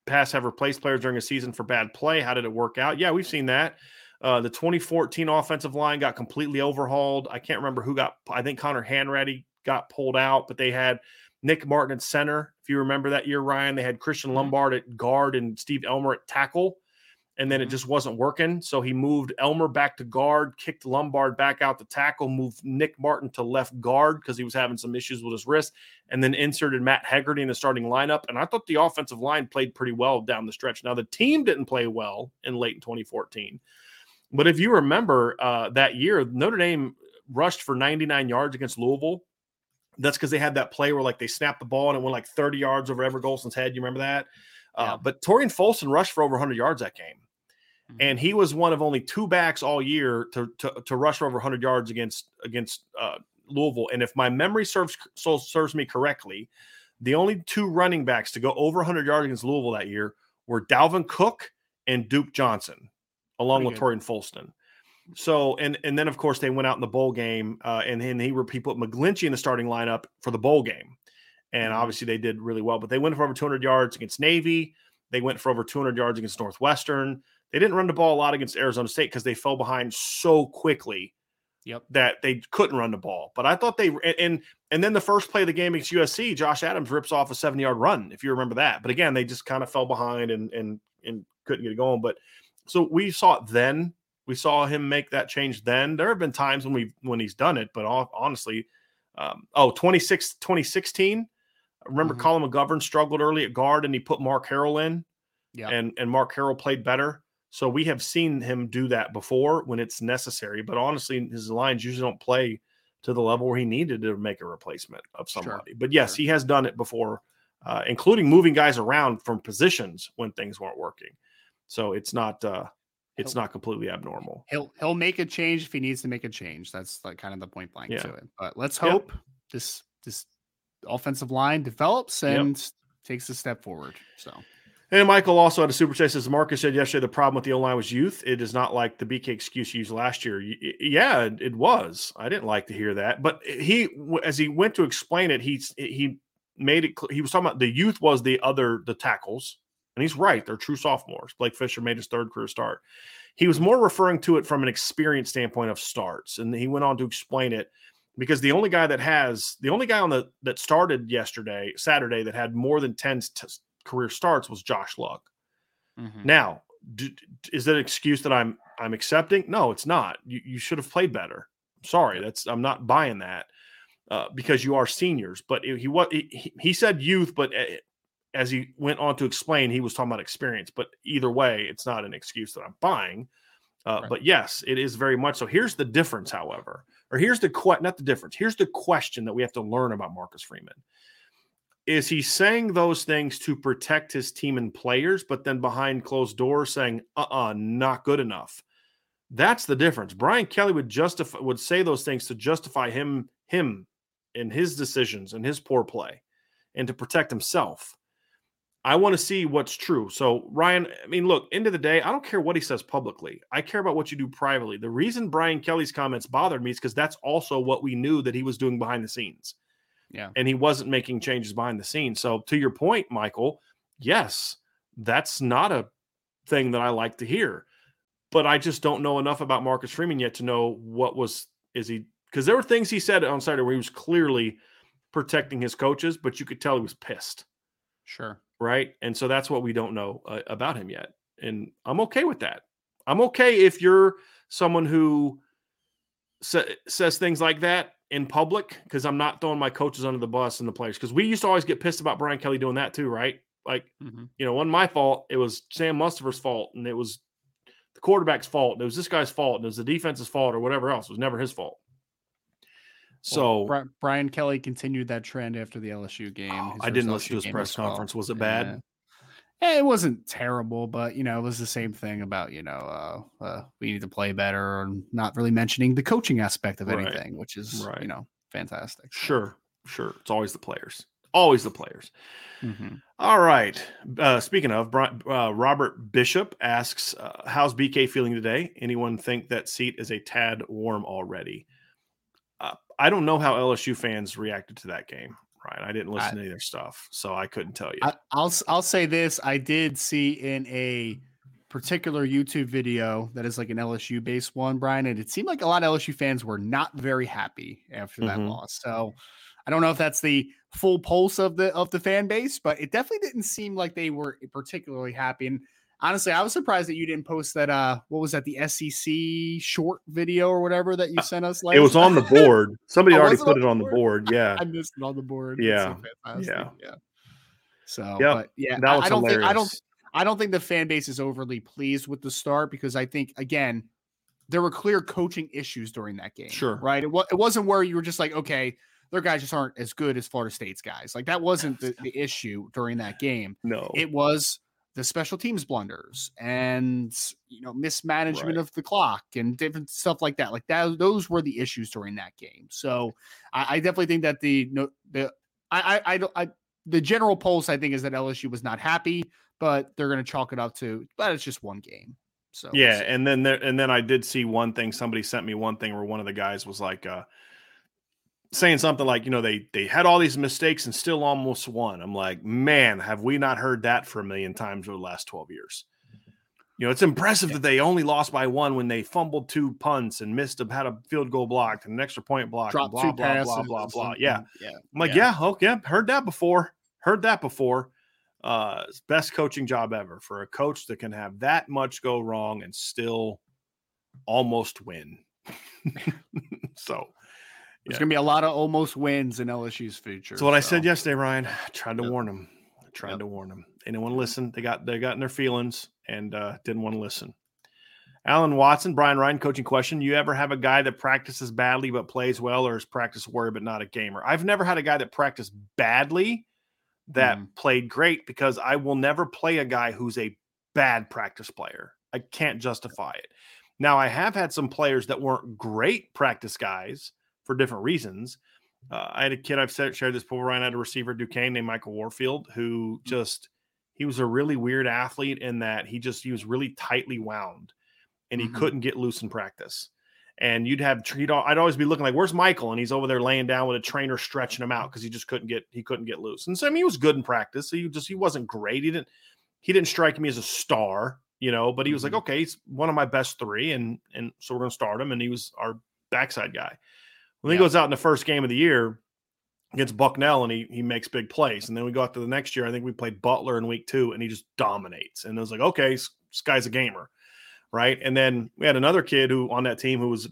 past have replaced players during a season for bad play. How did it work out? Yeah, we've seen that. Uh, the 2014 offensive line got completely overhauled. I can't remember who got. I think Conor Hanratty got pulled out, but they had Nick Martin at center. If you remember that year, Ryan, they had Christian mm-hmm. Lombard at guard and Steve Elmer at tackle and then it just wasn't working. So he moved Elmer back to guard, kicked Lombard back out to tackle, moved Nick Martin to left guard because he was having some issues with his wrist, and then inserted Matt Hegarty in the starting lineup. And I thought the offensive line played pretty well down the stretch. Now the team didn't play well in late in 2014, but if you remember uh, that year, Notre Dame rushed for 99 yards against Louisville. That's because they had that play where like they snapped the ball and it went like 30 yards over Everett Golson's head. You remember that? Uh, yeah. But Tarean Folston rushed for over 100 yards that game. Mm-hmm. and he was one of only two backs all year to to, to rush for over 100 yards against against uh, Louisville. And if my memory serves so serves me correctly, the only two running backs to go over 100 yards against Louisville that year were Dalvin Cook and Duke Johnson, along Pretty with. Tarean Folston. So and and then of course they went out in the bowl game, uh, and then he, he put McGlinchey in the starting lineup for the bowl game, and Mhm. obviously they did really well. But they went for over 200 yards against Navy. They went for over 200 yards against Northwestern. They didn't run the ball a lot against Arizona State because they fell behind so quickly Yep. that they couldn't run the ball. But I thought they and and, then the first play of the game against USC, Josh Adams rips off a seven yard run, if you remember that. But again, they just kind of fell behind and and and couldn't get it going. But so we saw it then. We saw him make that change then. There have been times when we when he's done it, but hon- honestly, um, oh, 26, 2016. I remember Mhm. Colin McGovern struggled early at guard and he put Mark Harrell in Yeah. and and Mark Harrell played better. So we have seen him do that before when it's necessary. But honestly, his lines usually don't play to the level where he needed to make a replacement of Sure, somebody. But yes, sure. he has done it before, uh, including moving guys around from positions when things weren't working. So it's not uh, it's not completely abnormal. He'll he'll make a change if he needs to make a change. That's like kind of the point blank Yeah. to it. But let's Yep. hope this this offensive line develops Yep. and takes a step forward. So And Michael also had a super chat says Marcus said yesterday the problem with the O line was youth. It is not like the BK excuse used last year. Yeah, it- was. I didn't like to hear that, but he, as he went to explain it, he he made it. He was talking about the youth was the other the tackles, and he's right. They're true sophomores. Blake Fisher made his third career start. He was more referring to it from an experience standpoint of starts, and he went on to explain it because the only guy that has the only guy on the that started yesterday Saturday that had more than ten t- career starts was Josh Lugg. mhm. Now, d- d- is that an excuse that I'm I'm accepting? No, it's not. You you should have played better. Sorry, that's I'm not buying that uh, because you are seniors. But he was he, he said youth, but eh, as he went on to explain, he was talking about experience. But either way, it's not an excuse that I'm buying. Uh, Right. But yes, it is very much so. Here's the difference, however, or here's the que- not the difference. Here's the question that we have to learn about Marcus Freeman. Is he saying those things to protect his team and players, but then behind closed doors saying, "Uh, uh not good enough"? That's the difference. Brian Kelly would justify would say those things to justify him him in his decisions and his poor play, and to protect himself. I want to see what's true. So, Ryan, I mean, look, end of the day, I don't care what he says publicly. I care about what you do privately. The reason Brian Kelly's comments bothered me is because that's also what we knew that he was doing behind the scenes. Yeah. And he wasn't making changes behind the scenes. So, to your point, Michael, yes, that's not a thing that I like to hear. But I just don't know enough about Marcus Freeman yet to know what was, is he, because there were things he said on Saturday where he was clearly protecting his coaches, but you could tell he was pissed Sure. right? And so that's what we don't know uh, about him yet. And I'm okay with that. I'm okay if you're someone who sa- says things like that in public because I'm not throwing my coaches under the bus and the players because we used to always get pissed about Brian Kelly doing that too, right? Like, Mhm. you know, wasn't my fault. It was Sam Mustipher's fault, and it was the quarterback's fault. And it was this guy's fault, and it was the defense's fault, or whatever else. It was never his fault. So Well, Brian Kelly continued that trend after the LSU game. oh, I didn't listen to his press well. conference. Was it bad? Eh, It wasn't terrible, but you know, it was the same thing about you know uh, uh, we need to play better, and not really mentioning the coaching aspect of Right. anything, which is Right. you know fantastic. Sure, sure. It's always the players. Always the players. mhm. All right. Uh, speaking of, uh, Robert Bishop asks, uh, "How's BK feeling today? Anyone think that seat is a tad warm already?" Uh, I don't know how LSU fans reacted to that game. Right, I didn't listen I- to their stuff, so I couldn't tell you. I, I'll I'll say this: I did see in a particular YouTube video that is like an LSU based one, Brian, and it seemed like a lot of LSU fans were not very happy after that Mhm. loss. So I don't know if that's the full pulse of the of the fan base, but it definitely didn't seem like they were particularly happy. And honestly, I was surprised that you didn't post that. Uh, what was that? The SEC short video or whatever that you sent us. Uh, it was on the board. Somebody Oh, already put it on the board? board. Yeah, I missed it on the board. Yeah, so yeah. yeah. So, Yep, but yeah, that I- was I don't think I don't. I don't think the fan base is overly pleased with the start because I think again there were clear coaching issues during that game. Sure. right? It, wa- it wasn't where you were just like, okay, their guys just aren't as good as Florida State's guys. Like that wasn't the, the issue during that game. No, It was the special teams blunders and you know mismanagement Right. of the clock and different stuff like that. Like that, those were the issues during that game. So I, I definitely think that the no the I I I don't I the general pulse I think is that LSU was not happy, but they're going to chalk it up to, but it's just one game. So yeah, and then there, and then I did see one thing. Somebody sent me one thing where one of the guys was like uh, saying something like, you know, they they had all these mistakes and still almost won. I'm like, man, have we not heard that for a million times over the last 12 years? You know, it's impressive that they only lost by one when they fumbled two punts and missed a had a field goal blocked and an extra point blocked. Blah, blah, passes. blah, blah, blah, Yeah. Yeah. I'm like, yeah, okay, heard that before. Heard that before. Uh, best coaching job ever for a coach that can have that much go wrong and still almost win. so There's Yeah. going to be a lot of almost wins in LSU's future. So what I said yesterday, Ryan. I tried to Yep. warn them. I tried Yep. to warn them. They didn't want to listen. They got they got in their feelings and uh, didn't want to listen. Alan Watson, Brian Ryan, coaching question. You ever have a guy that practices badly but plays well, or is practice warrior but not a gamer? I've never had a guy that practiced badly that Mhm. played great because I will never play a guy who's a bad practice player. I can't justify it. Now, I have had some players that weren't great practice guys for different reasons. Uh, I had a kid I've said, shared this before. Ryan I had a receiver Duquesne named Michael Warfield who just he was a really weird athlete in that he just he was really tightly wound and he Mhm. couldn't get loose in practice. And you'd have you'd, I'd always be looking like, "Where's Michael?" And he's over there laying down with a trainer stretching him out because he just couldn't get he couldn't get loose. And so I mean, he was good in practice. He just he wasn't great. He didn't he didn't strike me as a star, you know. But he was Mhm. like, okay, he's one of my best three, and and so we're gonna start him. And he was our backside guy. When he Yeah. goes out in the first game of the year against Bucknell, and he he makes big plays. And then we go out to the next year. I think we played Butler in week two, and he just dominates. And it was like, okay, this, guy's a gamer, right? And then we had another kid who on that team who was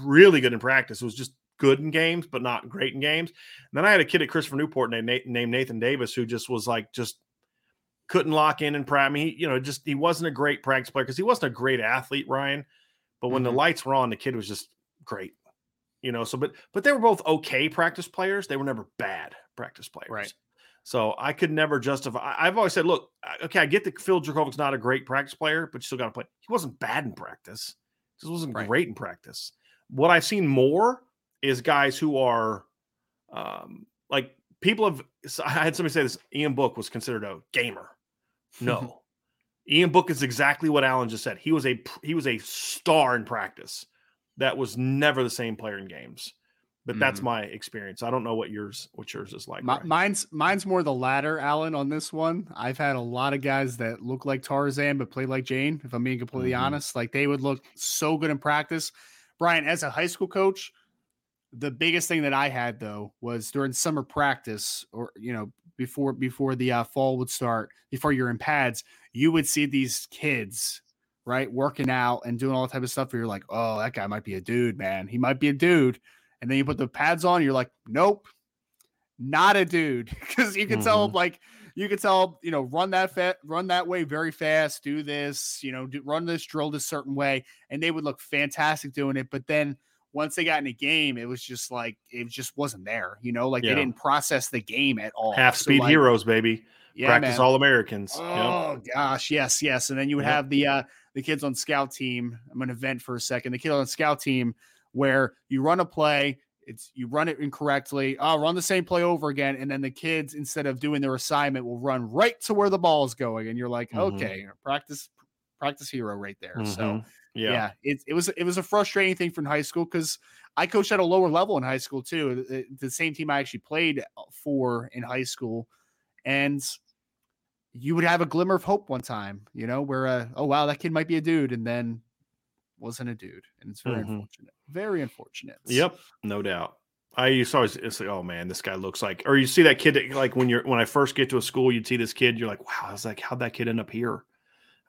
really good in practice. Was just good in games, but not great in games. And then I had a kid at Christopher Newport named Nathan, named Nathan Davis who just was like just couldn't lock in and practice. I mean, he, you know, just he wasn't a great practice player because he wasn't a great athlete, Ryan. But when the Mhm. lights were on, the kid was just great. You know, so but but they were both okay practice players. They were never bad practice players. Right. So I could never justify. I've always said, look, okay, I get that Phil Drakovic's not a great practice player, but you still got to play. He wasn't bad in practice. Just wasn't Right. great in practice. What I've seen more is guys who are, um, like people have. I had somebody say this. Ian Book was considered a gamer. No, Ian Book is exactly what Alan just said. He was a he was a star in practice. That was never the same player in games. But that's Mhm. my experience. I don't know what yours what yours is like. Mi- Ryan. mine's mine's more the latter, Alan. On this one, I've had a lot of guys that look like Tarzan but play like Jane. If I'm being completely Mhm. honest, like they would look so good in practice. Brian, as a high school coach, the biggest thing that I had though was during summer practice, or you know, before before the uh, fall would start, before you're in pads, you would see these kids right working out and doing all that type of stuff. Where you're like, oh, that guy might be a dude, man. He might be a dude. And then you put the pads on, you're like, nope, not a dude because you can tell Mhm. like you can tell you know run that fat run that way very fast do this you know do, run this drill this certain way and they would look fantastic doing it but then once they got in a game it was just like it just wasn't there you know like Yeah. they didn't process the game at all half So, speed like, heroes, baby. yeah Practice man. all Americans. Yep. Oh gosh, yes, yes. And then you would Yep. have the uh the kids on scout team. I'm gonna vent for a second. The kid on the scout team where you run a play, it's you run it incorrectly. Oh, run the same play over again, and then the kids instead of doing their assignment will run right to where the ball is going, and you're like, Mhm. okay, practice practice hero right there. So Mhm. yeah, yeah. it, it was it was a frustrating thing from high school because I coached at a lower level in high school too. The, the same team I actually played for in high school, and you would have a glimmer of hope one time, you know, where uh, oh wow, that kid might be a dude, and then wasn't a dude, and it's very Mhm. unfortunate. Very unfortunate. Yep, no doubt. I used to always it's like, oh man, this guy looks like, or you see that kid that, like when you're when I first get to a school, you'd see this kid, you're like, wow, I was like, how'd that kid end up here?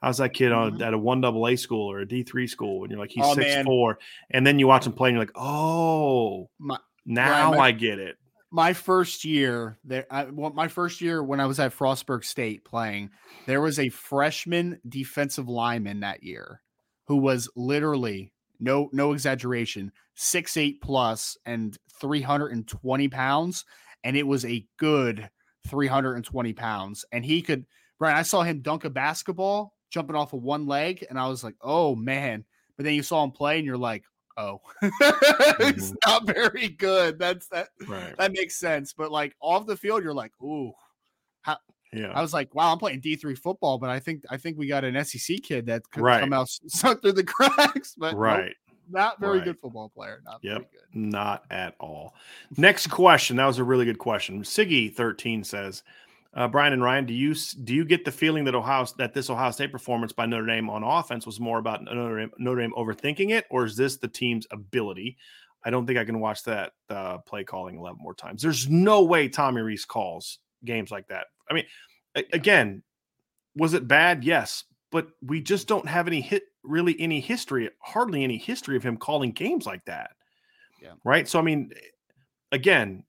How's that kid on Mhm. at a one double A school or a D three school? And you're like, he's Oh, six man. four, and then you watch him play, and you're like, oh, My- now my- I get it. My first year there I, well, my first year when i was at frostburg state playing there was a freshman defensive lineman that year who was literally no no exaggeration six eight plus and 320 pounds and it was a good 320 pounds. And he could brian i saw him dunk a basketball jumping off of one leg and i was like oh man. But then you saw him play and you're like oh it's mm-hmm. not very good that's that Right. that makes sense. But like off the field, you're like, ooh, how Yeah. I was like, wow, I'm playing D3 football, but I think I think we got an SEC kid that could Right. come out suck through the cracks. But nope, right. not very Right. good football player. Not Yep. very good. Not at all. Next question. That was a really good question. Siggy thirteen says, uh, Brian and Ryan, do you do you get the feeling that Ohio that this Ohio State performance by Notre Dame on offense was more about Notre Dame, Notre Dame overthinking it, or is this the team's ability? I don't think I can watch that uh, play calling eleven more times. There's no way Tommy Rees calls games like that. I mean, a- again, was it bad? Yes, but we just don't have any hit really any history, hardly any history of him calling games like that. Yeah. Right. So I mean, again,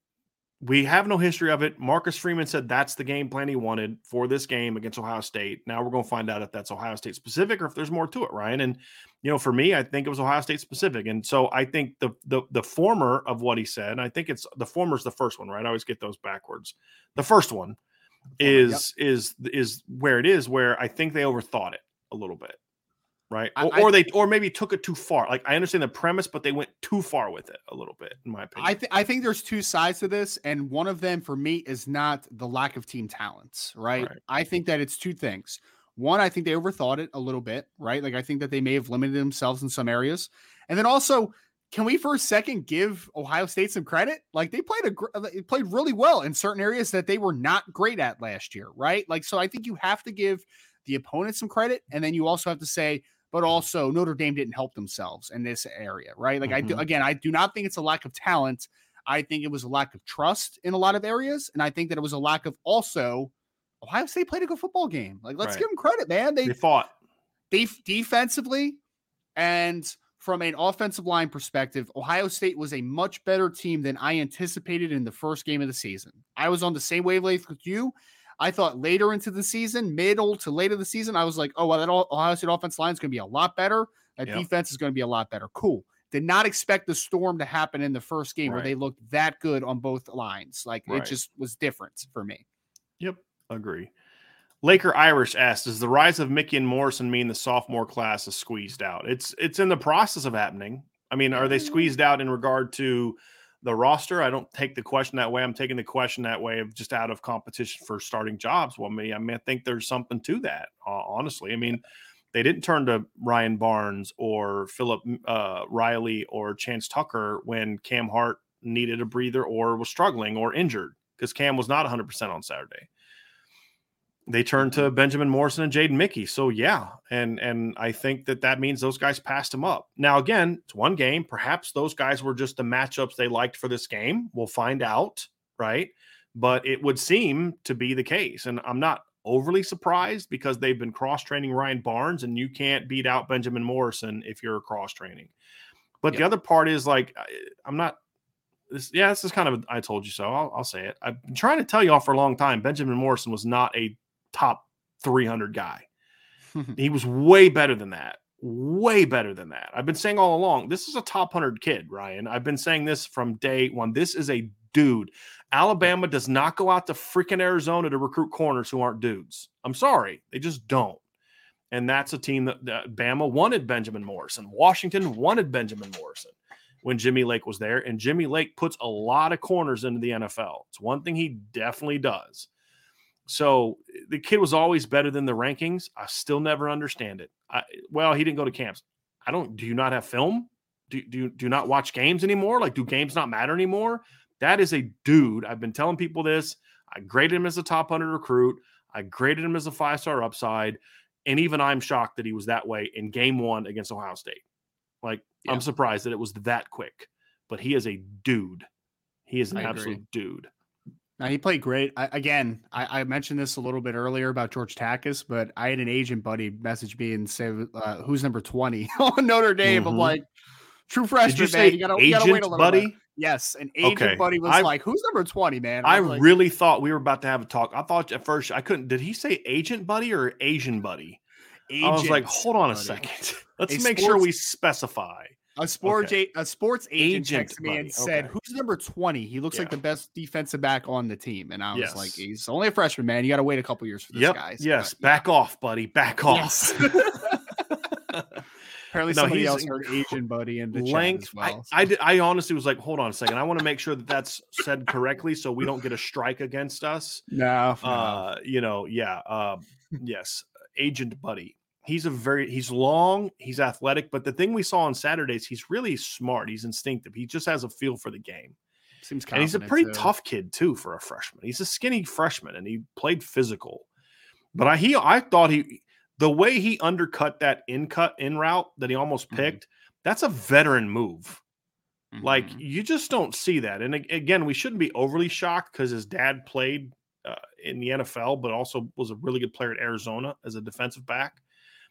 we have no history of it. Marcus Freeman said that's the game plan he wanted for this game against Ohio State. Now we're going to find out if that's Ohio State specific or if there's more to it, Ryan. And you know, for me, I think it was Ohio State specific. And so I think the the the former of what he said, I think it's the former is the first one, right? I always get those backwards. The first one Former, yep. is is is where it is where I think they overthought it a little bit. Right. I- Or, I- they or maybe took it too far. Like I understand the premise, but they went too far with it a little bit, in my opinion. I, th- I think there's two sides to this, and one of them for me is not the lack of team talents, right? Right. I think that it's two things. One, I think they overthought it a little bit, right? Like I think that they may have limited themselves in some areas, and then also, can we for a second give Ohio State some credit? Like they played a gr- uh, they played really well in certain areas that they were not great at last year, right? Like so, I think you have to give the opponent some credit, and then you also have to say, but also Notre Dame didn't help themselves in this area, right? Like I do Mhm. again, I do not think it's a lack of talent. I think it was a lack of trust in a lot of areas, and I think that it was a lack of also Ohio State played a good football game. Like let's Right. give them credit, man. They they fought. They defensively and from an offensive line perspective, Ohio State was a much better team than I anticipated in the first game of the season. I was on the same wavelength with you. I thought later into the season, middle to late of the season, I was like, oh, well, that Ohio State offense line is going to be a lot better. That Yep. defense is going to be a lot better. Cool. Did not expect the storm to happen in the first game where they looked that good on both lines. Like Right. it just was different for me. Yep, agree. Laker Irish asks, does the rise of Mickey and Morrison mean the sophomore class is squeezed out? It's it's in the process of happening. I mean, are they mm. squeezed out in regard to the roster? I don't take the question that way. I'm taking the question that way of just out of competition for starting jobs. Well, me, I mean, I think there's something to that. Uh, honestly, I mean, they didn't turn to Ryan Barnes or Philip uh, Riley or Chance Tucker when Cam Hart needed a breather or was struggling or injured because Cam was not 100% on Saturday. They turned to Benjamin Morrison and Jaden Mickey. So yeah, and and I think that that means those guys passed him up. Now again, it's one game. Perhaps those guys were just the matchups they liked for this game. We'll find out, right? But it would seem to be the case, and I'm not overly surprised because they've been cross training Ryan Barnes, and you can't beat out Benjamin Morrison if you're cross training. But the other part is like I'm not this, yeah, this is kind of a, I told you so. I'll, I'll say it. I've been trying to tell you all for a long time. Benjamin Morrison was not a top 300 guy. he was way better than that. Way better than that. I've been saying all along. This is a top 100 kid, Ryan. I've been saying this from day one. This is a dude. Alabama does not go out to freaking Arizona to recruit corners who aren't dudes. I'm sorry. They just don't. And that's a team that, that Bama wanted Benjamin Morrison. Washington wanted Benjamin Morrison when Jimmy Lake was there. And Jimmy Lake puts a lot of corners into the NFL. It's one thing he definitely does. So the kid was always better than the rankings. I still never understand it. I, well, he didn't go to camps. I don't. Do you not have film? Do, do, you- do not watch games anymore? Like, do games not matter anymore? That is a dude. I've been telling people this. I graded him as a top 100 recruit. I graded him as a five star upside. And even I'm shocked that he was that way in game one against Ohio State. Like, Yeah. I'm surprised that it was that quick, but he is a dude. He is an I agree. absolute dude. Now he played great. I, again, I, I mentioned this a little bit earlier about George Takis, but I had an agent buddy message me and say, uh, "Who's number twenty on Notre Dame?" I'm Mhm. like, "True freshman, Did you man. You gotta, you gotta wait a agent, little buddy? bit." Yes, an agent Okay. buddy was I- like, "Who's number twenty, man?" I like, really thought we were about to have a talk. I thought at first I couldn't. Did he say agent buddy or Asian buddy? I was like, hold on a second. Let's A make sure we specify. A sports Okay. a, a sports agent, Agent texted me buddy, and said, okay. "Who's number twenty? He looks like the best defensive back on the team." And I was like, "He's only a freshman, man. You got to wait a couple years for this Yep. guy." So, yes. but, yeah. Back off, buddy. Back off. Yes. Apparently, No, somebody he's else heard Asian buddy in the length. chat as well. I, I, did- I honestly was like, hold on a second. I want to make sure that that's said correctly so we don't get a strike against us. no, no. Uh, you know, yeah. Uh, yes, agent buddy. He's a very he's long, he's athletic, but the thing we saw on Saturdays, he's really smart. He's instinctive. He just has a feel for the game. seems kind of And he's a pretty too. tough kid too for a freshman. He's a skinny freshman and he played physical. But I he I thought he the way he undercut that in cut in route that he almost Mhm. picked, that's a veteran move. Like Mhm. you just don't see that. And again, we shouldn't be overly shocked because his dad played uh, in the NFL, but also was a really good player at Arizona as a defensive back.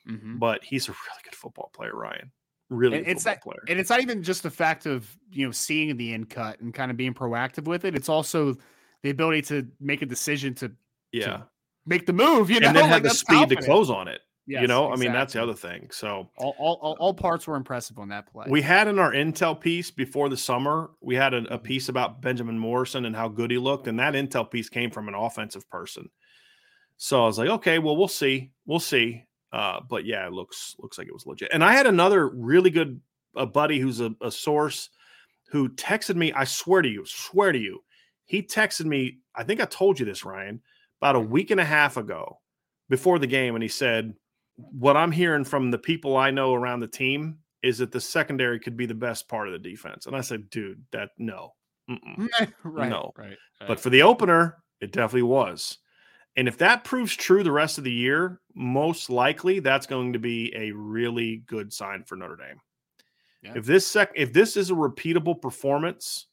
Mhm. But he's a really good football player, Ryan. Really And good it's that- player. and it's not even just the fact of you know seeing the in cut and kind of being proactive with it. It's also the ability to make a decision to yeah, make the move. You know, and then Like, had the speed confident. to close on it. you Yes, know, I mean that's the other thing. So All, all, all, all parts were impressive on that play. we had in our intel piece before the summer, we had a, a Mm-hmm. piece about Benjamin Morrison and how good he looked, and that intel piece came from an offensive person. So I was like, okay, well, we'll see, we'll see. Uh, but yeah, it looks looks like it was legit. And I had another really good a buddy who's a, a source who texted me. I swear to you, swear to you, he texted me. I think I told you this, Ryan, about a week and a half ago before the game, and he said, "What I'm hearing from the people I know around the team is that the secondary could be the best part of the defense." And I said, "Dude, that no." Right, No. right, But for the opener, it definitely was. And if that proves true the rest of the year, most likely that's going to be a really good sign for Notre Dame. Yeah. If this sec if this is a repeatable performance,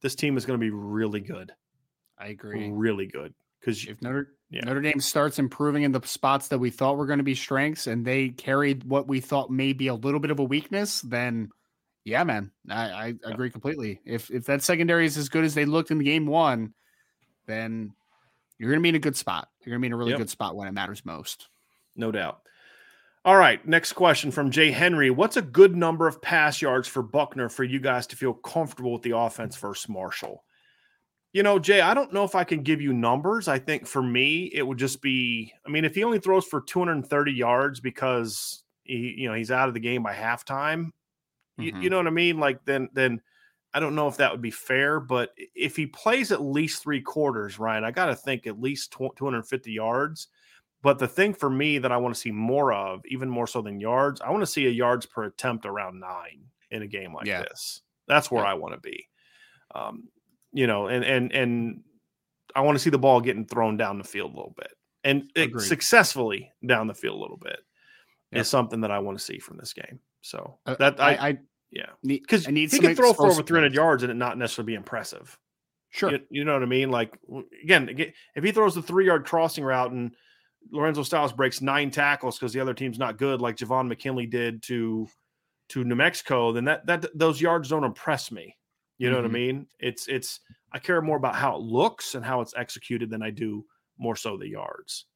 this team is going to be really good. I agree. Really good. Because If Notre Yeah. Notre Dame starts improving in the spots that we thought were going to be strengths, and they carried what we thought may be a little bit of a weakness, then yeah, man, I, I agree completely. If if that secondary is as good as they looked in game one, then you're going to be in a good spot. You're going to be in a really Yep. good spot when it matters most. No doubt. All right. Next question from Jay Henry. What's a good number of pass yards for Buchner for you guys to feel comfortable with the offense versus Marshall? You know, Jay, I don't know if I can give you numbers. I think for me, it would just be, I mean, if he only throws for 230 yards because he, you know, he's out of the game by halftime, you, Mhm. you know what I mean? Like then, then I don't know if that would be fair, but if he plays at least three quarters, Ryan, I got to think at least 250 yards. But the thing for me that I want to see more of, even more so than yards, I want to see a yards per attempt around nine in a game like Yeah. this. That's where Yeah. I want to be. Um, you know, and and and I want to see the ball getting thrown down the field a little bit and it- successfully down the field a little bit Yep. is something that I want to see from this game. So Uh, that I, I, I yeah, because he could throw for over 300 yards and it not necessarily be impressive. Sure. You, you know what I mean? Like again, if he throws the three yard crossing route and Lorenzo Styles breaks nine tackles because the other team's not good, like Javon McKinley did to to New Mexico, then that that those yards don't impress me. You know what I Mhm. mean? It's it's I care more about how it looks and how it's executed than I do more so the yards.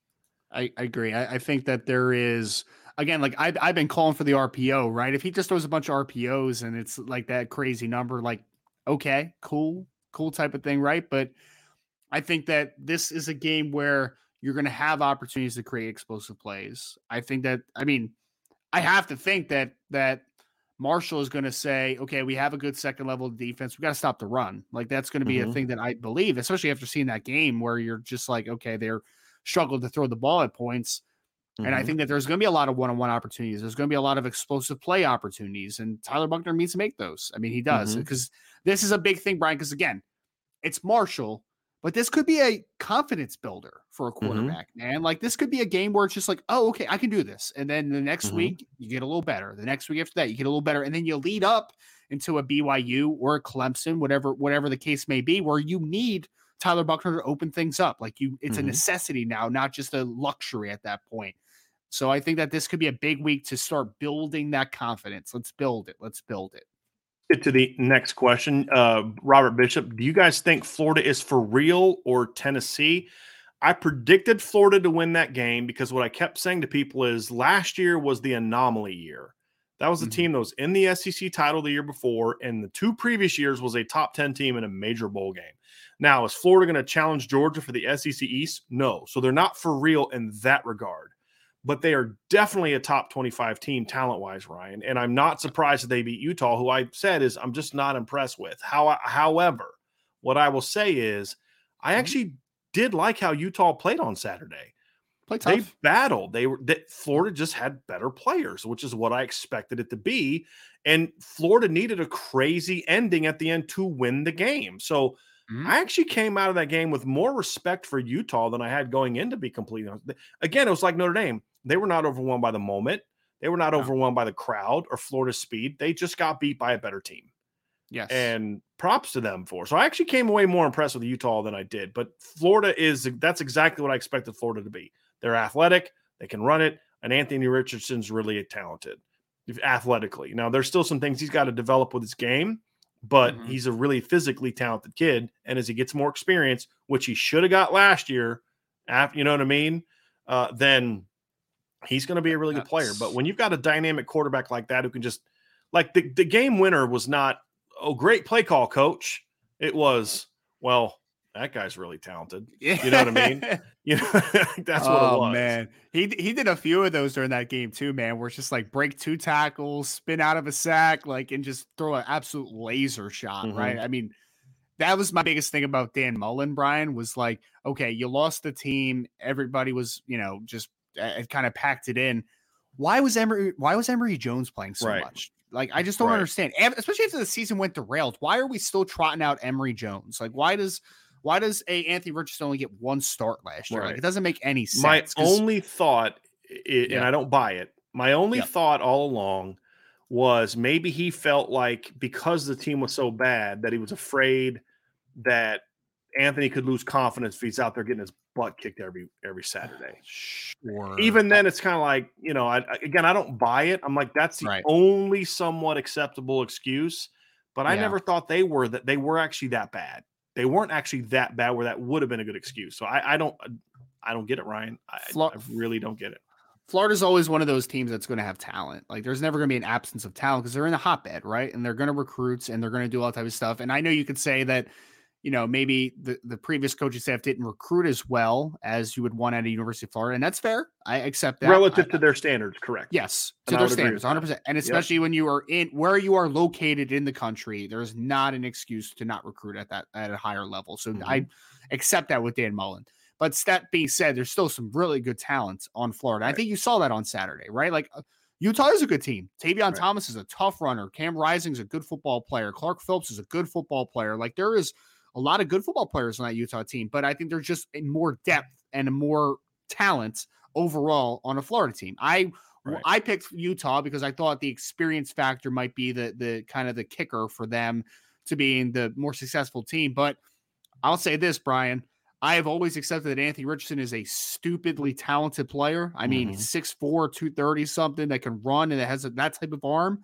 I, I agree. I, I think that there is again, like I've I've been calling for the RPO, right? If he just throws a bunch of RPOs and it's like that crazy number, like okay, cool, cool type of thing, right? But I think that this is a game where you're going to have opportunities to create explosive plays. I think that I mean, I have to think that that Marshall is going to say, okay, we have a good second level defense. We got to stop the run. Like that's going to be Mhm. a thing that I believe, especially after seeing that game where you're just like, okay, they're struggled to throw the ball at points. And I Mhm. think that there's going to be a lot of one-on-one opportunities. There's going to be a lot of explosive play opportunities, and Tyler Buchner needs to make those. I mean, he does because this is a big thing, Brian. Because again, it's Marshall, but this could be a confidence builder for a Mm-hmm. quarterback, man. Like this could be a game where it's just like, oh, okay, I can do this, and then the next Mhm. week you get a little better. The next week after that, you get a little better, and then you lead up into a BYU or a Clemson, whatever, whatever the case may be, where you need Tyler Buchner to open things up. Like you, it's a necessity now, not just a luxury at that point. So I think that this could be a big week to start building that confidence. Let's build it. Let's build it. Get to the next question. Uh, Robert Bishop, do you guys think Florida is for real or Tennessee? I predicted Florida to win that game because what I kept saying to people is last year was the anomaly year. That was the Mhm. team that was in the SEC title the year before, and the two previous years was a top 10 team in a major bowl game. Now, is Florida going to challenge Georgia for the SEC East? No. So they're not for real in that regard. But they are definitely a top 25 team talent wise, Ryan. And I'm not surprised that they beat Utah, who I said is I'm just not impressed with. How, however, what I will say is I Mm-hmm. actually did like how Utah played on Saturday. They battled. They were that Florida just had better players, which is what I expected it to be. And Florida needed a crazy ending at the end to win the game. So Mhm. I actually came out of that game with more respect for Utah than I had going in. To be completely honest, again, it was like Notre Dame. They were not overwhelmed by the moment. They were not No. overwhelmed by the crowd or Florida's speed. They just got beat by a better team yes. and props to them for. So I actually came away more impressed with Utah than I did. But Florida is that's exactly what I expected Florida to be. They're athletic, they can run it, and Anthony Richardson's really talented athletically. Now there's still some things he's got to develop with his game, but Mhm. he's a really physically talented kid. And as he gets more experience, which he should have got last year, after you know what I mean, uh, then he's going to be a really good player. But when you've got a dynamic quarterback like that who can just like the, the game winner was not oh great play call coach it was well that guy's really talented you know what I mean? you know that's what oh it was man, he he did a few of those during that game too, man. Where it's just like break two tackles, spin out of a sack, like and just throw an absolute laser shot. Mhm. Right? I mean, that was my biggest thing about Dan Mullen. Brian was like, okay, you lost the team. Everybody was, you know, just uh, kind of packed it in. Why was Emory? Why was Emory Jones playing so Right. much? Like, I just don't Right. understand. Especially after the season went derailed. Why are we still trotting out Emory Jones? Like, why does why does a Anthony Richardson only get one start last year? Like, it doesn't make any sense. My only thought and Yeah. i don't buy it my only Yeah. thought all along was maybe he felt like because the team was so bad that he was afraid that anthony could lose confidence if he's out there getting his butt kicked every every saturday sure. even then it's kind of like you know I, again i don't buy it i'm like that's the Right. only somewhat acceptable excuse but i Yeah. never thought they were that they were actually that bad they weren't actually that bad where that would have been a good excuse so i, I don't i don't get it ryan I, Flo- I really don't get it Florida's always one of those teams that's going to have talent. Like there's never going to be an absence of talent because they're in a hotbed, right? And they're going to recruit and they're going to do all that type of stuff. And I know you could say that, you know, maybe the, the previous coaching staff didn't recruit as well as you would want at a University of Florida. And that's fair. I accept that. relative I- to their standards correct Yes, to I their standards, 100%. And especially when you are in where you are located in the country, there's not an excuse to not recruit at that at a higher level. So Mm-hmm. I accept that with Dan Mullen. But that being said, there's still some really good talent on Florida. I think you saw that on Saturday, right? Like uh, Utah is a good team. Tavion Right. Thomas is a tough runner. Cam Rising's is a good football player. Clark Phillips is a good football player. Like there is a lot of good football players on that Utah team, but I think there's just more depth and more talent overall on a Florida team. I Right. I picked Utah because I thought the experience factor might be the the kind of the kicker for them to being the more successful team. But I'll say this, Brian. I have always accepted that Anthony Richardson is a stupidly talented player. I mean, Mhm. 6'4, 230 something that can run and that has a, that type of arm.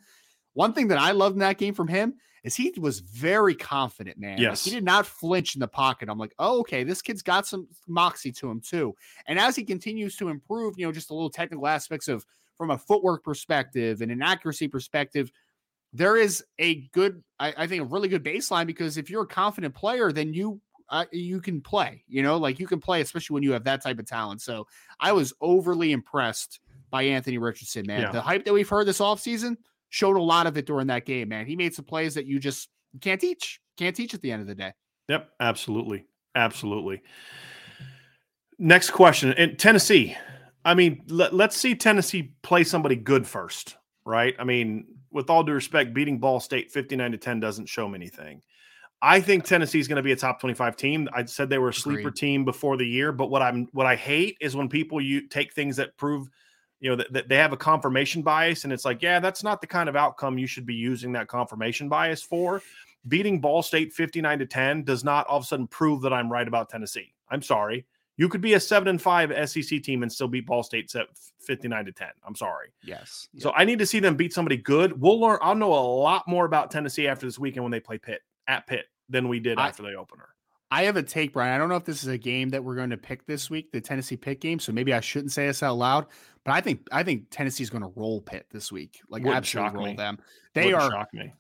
One thing that I loved in that game from him is he was very confident, man. Like, Yes. he did not flinch in the pocket. I'm like, oh, okay, this kid's got some moxie to him too. And as he continues to improve, you know, just a little technical aspects of from a footwork perspective and an accuracy perspective, there is a good, I, I think, a really good baseline because if you're a confident player, then you uh, you can play. You know, like you can play, especially when you have that type of talent. So I was overly impressed by Anthony Richardson, man. Yeah. The hype that we've heard this offseason showed a lot of it during that game, man. He made some plays that you just can't teach, can't teach at the end of the day. Yep, absolutely. Absolutely. Next question. In Tennessee, I mean, let, let's see Tennessee play somebody good first, right? I mean, with all due respect, beating Ball State 59 to 10 doesn't show me anything. I think Tennessee is going to be a top 25 team. I said they were a sleeper Agreed. team before the year, but what I'm what I hate is when people you take things that prove you know that, they have a confirmation bias and it's like, yeah, that's not the kind of outcome you should be using that confirmation bias for beating Ball State 59 to 10 does not all of a sudden prove that I'm right about Tennessee. I'm sorry. You could be a 7 and 5 SEC team and still beat Ball State set 59 to 10. I'm sorry. Yes. So I need to see them beat somebody good. We'll learn I'll know a lot more about Tennessee after this weekend when they play Pitt at Pitt than we did I- after the opener. I have a take, Brian. I don't know if this is a game that we're going to pick this week, the Tennessee Pitt game. So maybe I shouldn't say this out loud, but I think I think Tennessee's going to roll Pitt this week. Like Wouldn't absolutely roll me. them. They Wouldn't are shock me.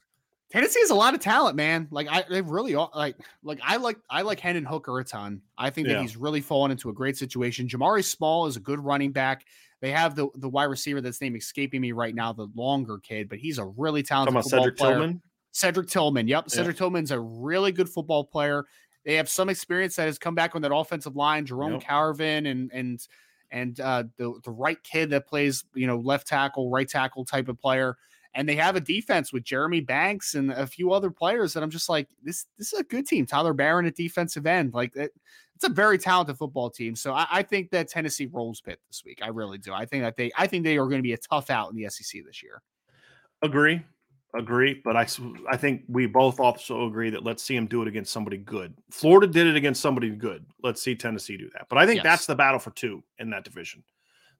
Tennessee has a lot of talent, man. Like I they really are like like I like I like Hendon Hooker a ton. I think that Yeah. he's really fallen into a great situation. Jabari Small is a good running back. They have the the wide receiver that's name escaping me right now, the longer kid, but he's a really talented football Cedric player. Tillman. Cedric Tillman. Yep. Yeah. Cedric Tillman's a really good football player. They have some experience that has come back on that offensive line. Jerome Yep. Carvin and and and uh, the the right kid that plays you know left tackle, right tackle type of player. And they have a defense with Jeremy Banks and a few other players that I'm just like this. This is a good team. Tyler Baron at defensive end, like it, it's a very talented football team. So I, I think that Tennessee rolls Pitt this week. I really do. I think that they I think they are going to be a tough out in the SEC this year. Agree, agree. But I, I think we both also agree that let's see him do it against somebody good. Florida did it against somebody good. Let's see Tennessee do that. But I think Yes. that's the battle for two in that division.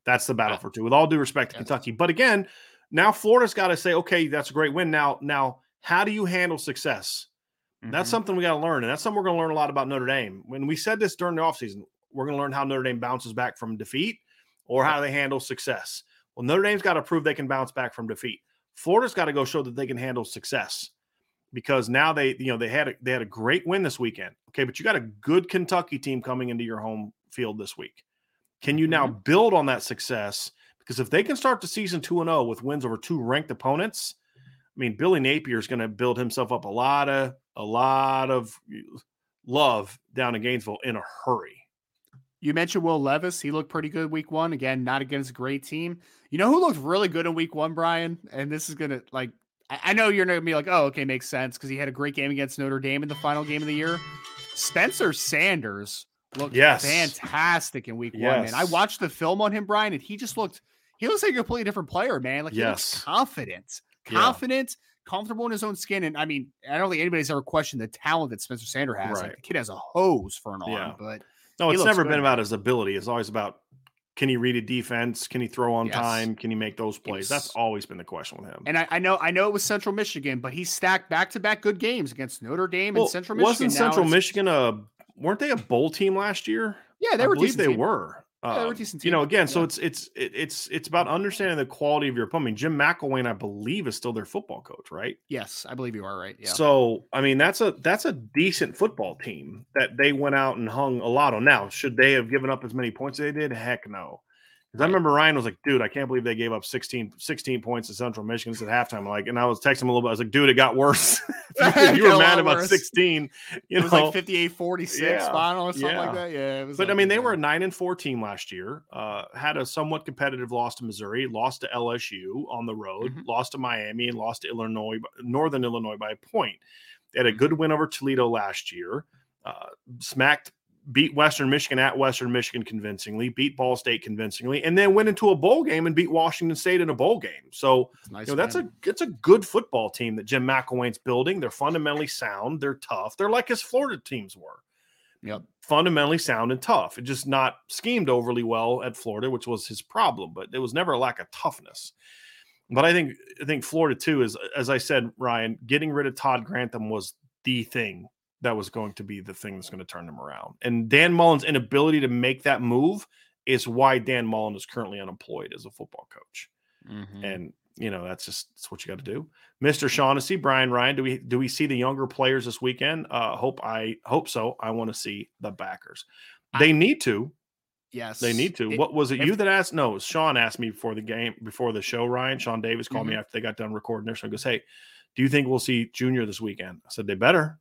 That's the battle Yeah. for two. With all due respect to. Kentucky, but again, now Florida's got to say, okay, that's a great win. Now, now, how do you handle success? That's Mhm. something we got to learn. And that's something we're going to learn a lot about Notre Dame. When we said this during the offseason, we're going to learn how Notre Dame bounces back from defeat or how they handle success. Well, Notre Dame's got to prove they can bounce back from defeat. Florida's got to go show that they can handle success because now they, you know, they had a, they had a great win this weekend. Okay, but you got a good Kentucky team coming into your home field this week. Can you now mm-hmm. build on that success? Because if they can start the season 2 and 0 with wins over two ranked opponents, I mean, Billy Napier is going to build himself up a lot of a lot of love down in Gainesville in a hurry. You mentioned Will Levis. He looked pretty good week one. Again, not against a great team. You know who looked really good in week one, Brian? And this is gonna like I, know you're gonna be like, oh, okay, makes sense because he had a great game against Notre Dame in the final game of the year. Spencer Sanders looked Yes. fantastic in week one, man. I watched the film on him, Brian, and he just looked he looks like a completely different player, man. Like he Yes. looks confident, Yeah. confident, comfortable in his own skin. And I mean, I don't think anybody's ever questioned the talent that Spencer Sanders has. Like the kid has a hose for an arm, Yeah. but No, it's never good, been about his ability. It's always about can he read a defense? Can he throw on Yes. time? Can he make those plays? That's always been the question with him. And I, I know I know it was Central Michigan, but he stacked back to back good games against Notre Dame Well, and Central Michigan. wasn't Central Michigan a weren't they a bowl team last year? Yeah, they I were. believe they team. were. Yeah, Um, decent You know, again, so it's it's it's it's about understanding the quality of your opponent. Jim McElwain, I believe, is still their football coach, right? Yes, I believe you are right. Yeah. So, I mean, that's a that's a decent football team that they went out and hung a lot on. Now, should they have given up as many points as they did? Heck no. Because I remember Ryan was like, dude, I can't believe they gave up 16, 16 points to Central Michigan at halftime. Like, and I was texting him a little bit. I was like, dude, it got worse. you, you were mad about worse. 16. You it was know, like 58 46 Yeah, final or something yeah. like that. Yeah. But I like- mean, they were a nine and four team last year. Uh, had a somewhat competitive loss to Missouri, lost to LSU on the road, Mhm. lost to Miami, and lost to Illinois, Northern Illinois by a point. They had a Mhm. good win over Toledo last year. Uh, smacked, beat Western Michigan at Western Michigan convincingly, beat Ball State convincingly, and then went into a bowl game and beat Washington State in a bowl game. So nice you know, that's a it's a good football team that Jim McElwain's building. They're fundamentally sound. They're tough. They're like his Florida teams were Yep. fundamentally sound and tough. It just not schemed overly well at Florida, which was his problem, but there was never a lack of toughness. But I think I think Florida too is as I said, Ryan, getting rid of Todd Grantham was the thing that was going to be the thing that's going to turn them around. And Dan Mullen's inability to make that move is why Dan Mullen is currently unemployed as a football coach. Mhm. And you know, that's just that's what you got to do. Mr. Shaughnessy, Brian Ryan, do we do we see the younger players this weekend? Uh hope I hope so. I want to see the backers. They need to. yes. They need to. It- what was it? if- you that asked? No, it was Sean asked me before the game, before the show. Ryan, Sean Davis called Mm-hmm. me after they got done recording their show. He goes, Hey, do you think we'll see Junior this weekend? I said, They better.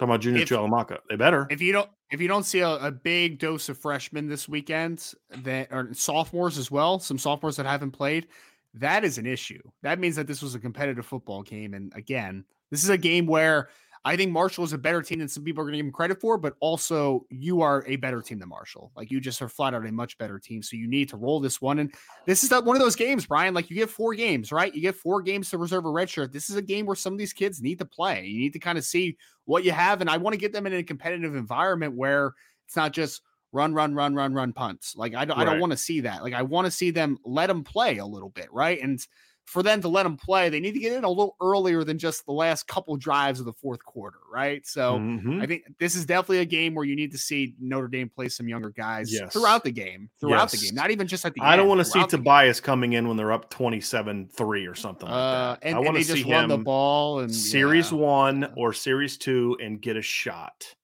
Talking about Junior Tuihalamaka. They better. If you don't, if you don't see a, a big dose of freshmen this weekend, that or sophomores as well, some sophomores that haven't played, that is an issue. That means that this was a competitive football game, and again, this is a game where I think Marshall is a better team than some people are going to give him credit for, but also you are a better team than Marshall. Like you just are flat out a much better team, so you need to roll this one. And this is that one of those games, Brian. Like you get four games, right? You get four games to reserve a red shirt. This is a game where some of these kids need to play. You need to kind of see what you have. And I want to get them in a competitive environment where it's not just run, run, run, run, run punts. Like I don't, I don't want to see that. Like I want to see them let them play a little bit, right? And for them to let them play, they need to get in a little earlier than just the last couple drives of the fourth quarter, right? So Mhm. I think this is definitely a game where you need to see Notre Dame play some younger guys Yes. throughout the game, throughout the game, not even just at the end I don't want to see the game. Tobias coming in when they're up 27-3 or something like Uh, that. and, I want to see just run the him ball and series yeah. one or series two and get a shot.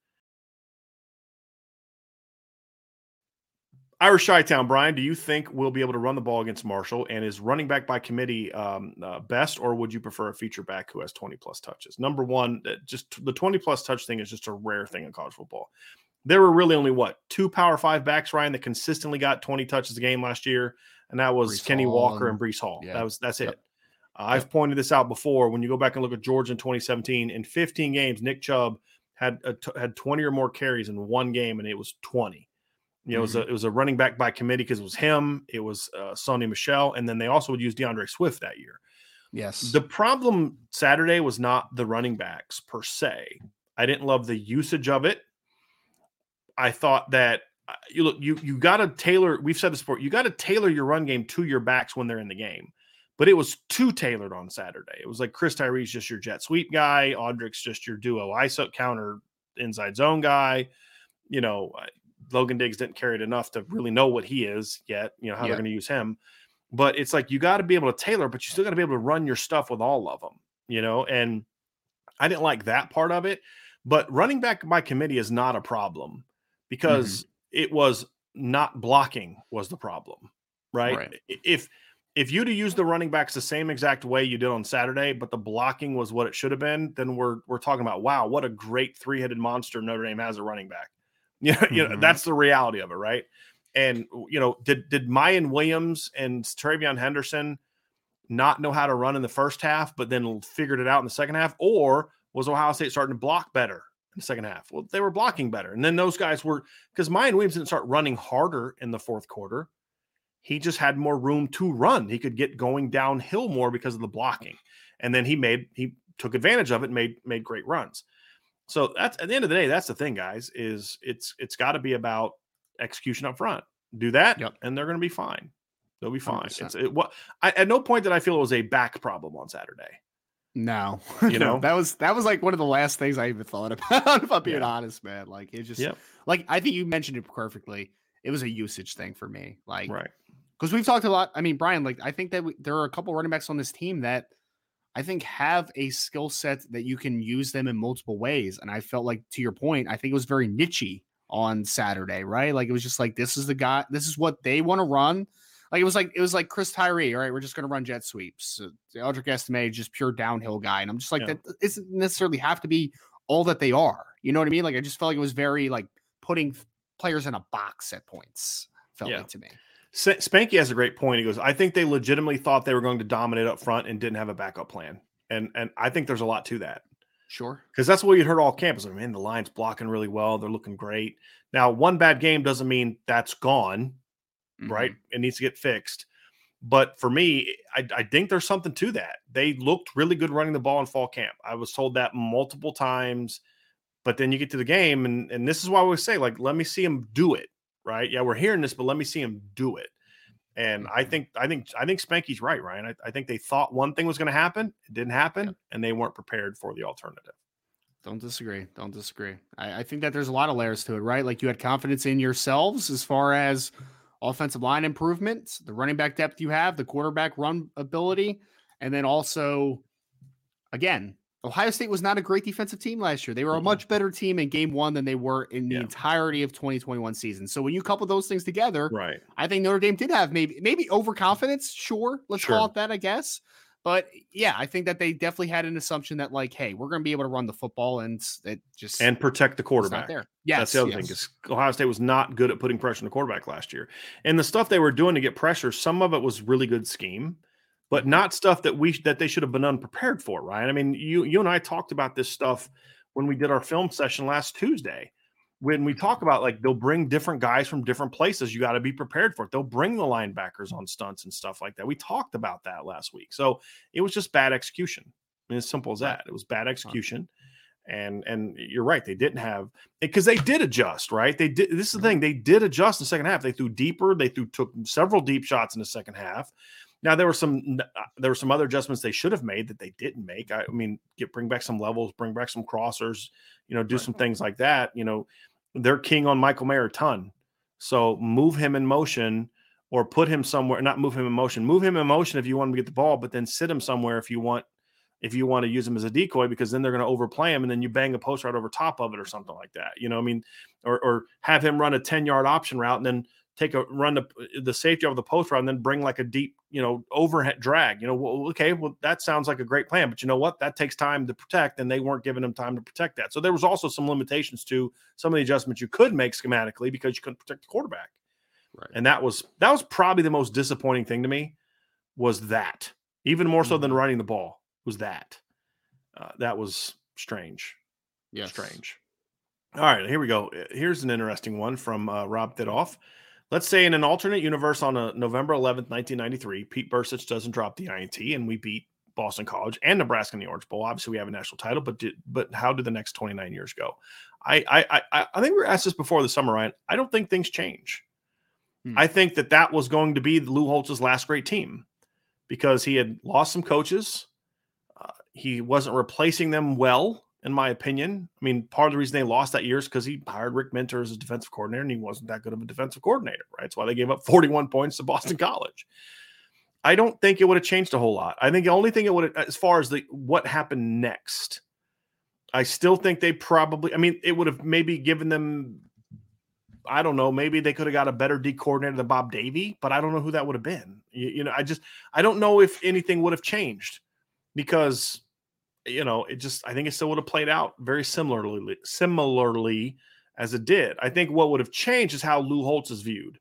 Irish Chi-Town, Brian, do you think we'll be able to run the ball against Marshall? And is running back by committee um, uh, best, or would you prefer a feature back who has 20 plus touches? Number one, uh, just the 20 plus touch thing is just a rare thing in college football. There were really only what two power five backs, Ryan, that consistently got 20 touches a game last year, and that was Breece Kenny Hall Walker and Breece Hall. Yeah. That was that's it. Yep. Uh, I've pointed this out before. When you go back and look at Georgia in 2017, in 15 games, Nick Chubb had had 20 or more carries in one game, and it was 20. You know, mm-hmm. it was a mm-hmm. it was a running back by committee because it was him, it was uh, Sony Michel, and then they also would use D'Andre Swift that year. Yes. The problem Saturday was not the running backs per se. I didn't love the usage of it. I thought that uh, you look you you got to tailor. We've said this before. You got to tailor your run game to your backs when they're in the game. But it was too tailored on Saturday. It was like Chris Tyree's just your jet sweep guy. Audric's just your duo ISO counter inside zone guy. You know, Logan Diggs didn't carry it enough to really know what he is yet, you know, how yeah. they're going to use him. But it's like you got to be able to tailor, but you still got to be able to run your stuff with all of them, you know. And I didn't like that part of it. But running back by committee is not a problem because mm-hmm. it was not blocking was the problem, right? right? If if you'd have used the running backs the same exact way you did on Saturday, but the blocking was what it should have been, then we're we're talking about wow, what a great three headed monster Notre Dame has a running back. You know, mm-hmm. you know, that's the reality of it, right? And you know, did did Miyan Williams and TreVeyon Henderson not know how to run in the first half, but then figured it out in the second half, or was Ohio State starting to block better in the second half? Well, they were blocking better, and then those guys were because Miyan Williams didn't start running harder in the fourth quarter. He just had more room to run. He could get going downhill more because of the blocking, and then he made he took advantage of it, and made made great runs. So that's at the end of the day, that's the thing, guys. Is it's it's got to be about execution up front. Do that, yep. and they're going to be fine. They'll be fine. 100%. It's it, what I, at no point did I feel it was a back problem on Saturday. No, you know that was that was like one of the last things I even thought about. if I'm being yeah. honest, man, like it just yep. like I think you mentioned it perfectly. It was a usage thing for me, like right because we've talked a lot. I mean, Brian, like I think that we, there are a couple running backs on this team that I think have a skill set that you can use them in multiple ways. And I felt like, to your point, I think it was very nichey on Saturday, right? Like it was just like this is the guy, this is what they want to run. Like it was like it was like Chris Tyree. All right, we're just going to run jet sweeps. Uh, Audric Estime, just pure downhill guy, and I'm just like yeah. that doesn't necessarily have to be all that they are. You know what I mean? Like I just felt like it was very like putting players in a box at points. Felt yeah. like to me. Spanky has a great point. He goes, I think they legitimately thought they were going to dominate up front and didn't have a backup plan. And and I think there's a lot to that. Sure. Because that's what you'd heard all campus. I mean, the line's blocking really well. They're looking great. Now, one bad game doesn't mean that's gone, mm-hmm. right? It needs to get fixed. But for me, I, I, think there's something to that. They looked really good running the ball in fall camp. I was told that multiple times. But then you get to the game, and, and this is why we say, like, let me see them do it right? Yeah, we're hearing this, but let me see him do it. And I mm-hmm. think I think I think Spanky's right, Ryan. I, I think they thought one thing was going to happen, it didn't happen, and they weren't prepared for the alternative. Don't disagree. Don't disagree. I, I, think that there's a lot of layers to it, right? Like you had confidence in yourselves as far as offensive line improvements, the running back depth you have, the quarterback run ability, and then also, again, Ohio State was not a great defensive team last year. They were a much better team in game one than they were in the yeah. entirety of 2021 season. So when you couple those things together, right, I think Notre Dame did have maybe maybe overconfidence. Sure, let's sure. call it that, I guess. But yeah, I think that they definitely had an assumption that like, hey, we're going to be able to run the football and it just and protect the quarterback. there, yes, that's the other yes. thing because Ohio State was not good at putting pressure on the quarterback last year. And the stuff they were doing to get pressure, some of it was really good scheme but not stuff that we that they should have been unprepared for, right? I mean, you you and I talked about this stuff when we did our film session last Tuesday. When we talk about like they'll bring different guys from different places, you got to be prepared for it. They'll bring the linebackers on stunts and stuff like that. We talked about that last week. So it was just bad execution. I mean, as simple as that. It was bad execution. And and you're right, they didn't have it. because they did adjust, right? They did this is the mm-hmm. thing, they did adjust in the second half. They threw deeper, they threw took several deep shots in the second half. Now there were some uh, there were some other adjustments they should have made that they didn't make. I, mean, get bring back some levels, bring back some crossers, you know, do right. some things like that. You know, they're king on Michael Mayer a ton. So move him in motion or put him somewhere, not move him in motion, move him in motion if you want him to get the ball, but then sit him somewhere if you want if you want to use him as a decoy because then they're going to overplay him and then you bang a post right over top of it or something like that. You know, I mean, or or have him run a 10 yard option route and then take a run the the safety of the post route and then bring like a deep, you know, overhead drag. You know, well, okay, well that sounds like a great plan, but you know what? That takes time to protect, and they weren't giving them time to protect that. So there was also some limitations to some of the adjustments you could make schematically because you couldn't protect the quarterback. Right. And that was that was probably the most disappointing thing to me was that even more so than Mhm. running the ball was that uh, that was strange Yeah, strange all right here we go here's an interesting one from uh, rob Thidoff. Let's say in an alternate universe on a november 11th 1993 pete Bercich doesn't drop the int and we beat boston college and nebraska in the orange bowl. Obviously we have a national title but did, but how do the next 29 years go? I, I i i think we were asked this before the summer ryan. I don't think things change. Hmm. i think that that was going to be lou holtz's last great team because he had lost some coaches. Uh, he wasn't replacing them well, in my opinion. I mean, part of the reason they lost that year is because he hired Rick Minter as a defensive coordinator, and he wasn't that good of a defensive coordinator, right? That's why they gave up 41 points to Boston College. I don't think it would have changed a whole lot. I think the only thing it would have, as far as the what happened next, I still think they probably, I mean, it would have maybe given them, I don't know, maybe they could have got a better D coordinator than Bob Davie, but I don't know who that would have been. You, you know, I just, I don't know if anything would have changed because you know it just i think it still would have played out very similarly similarly as it did. I think what would have changed is how lou holtz is viewed.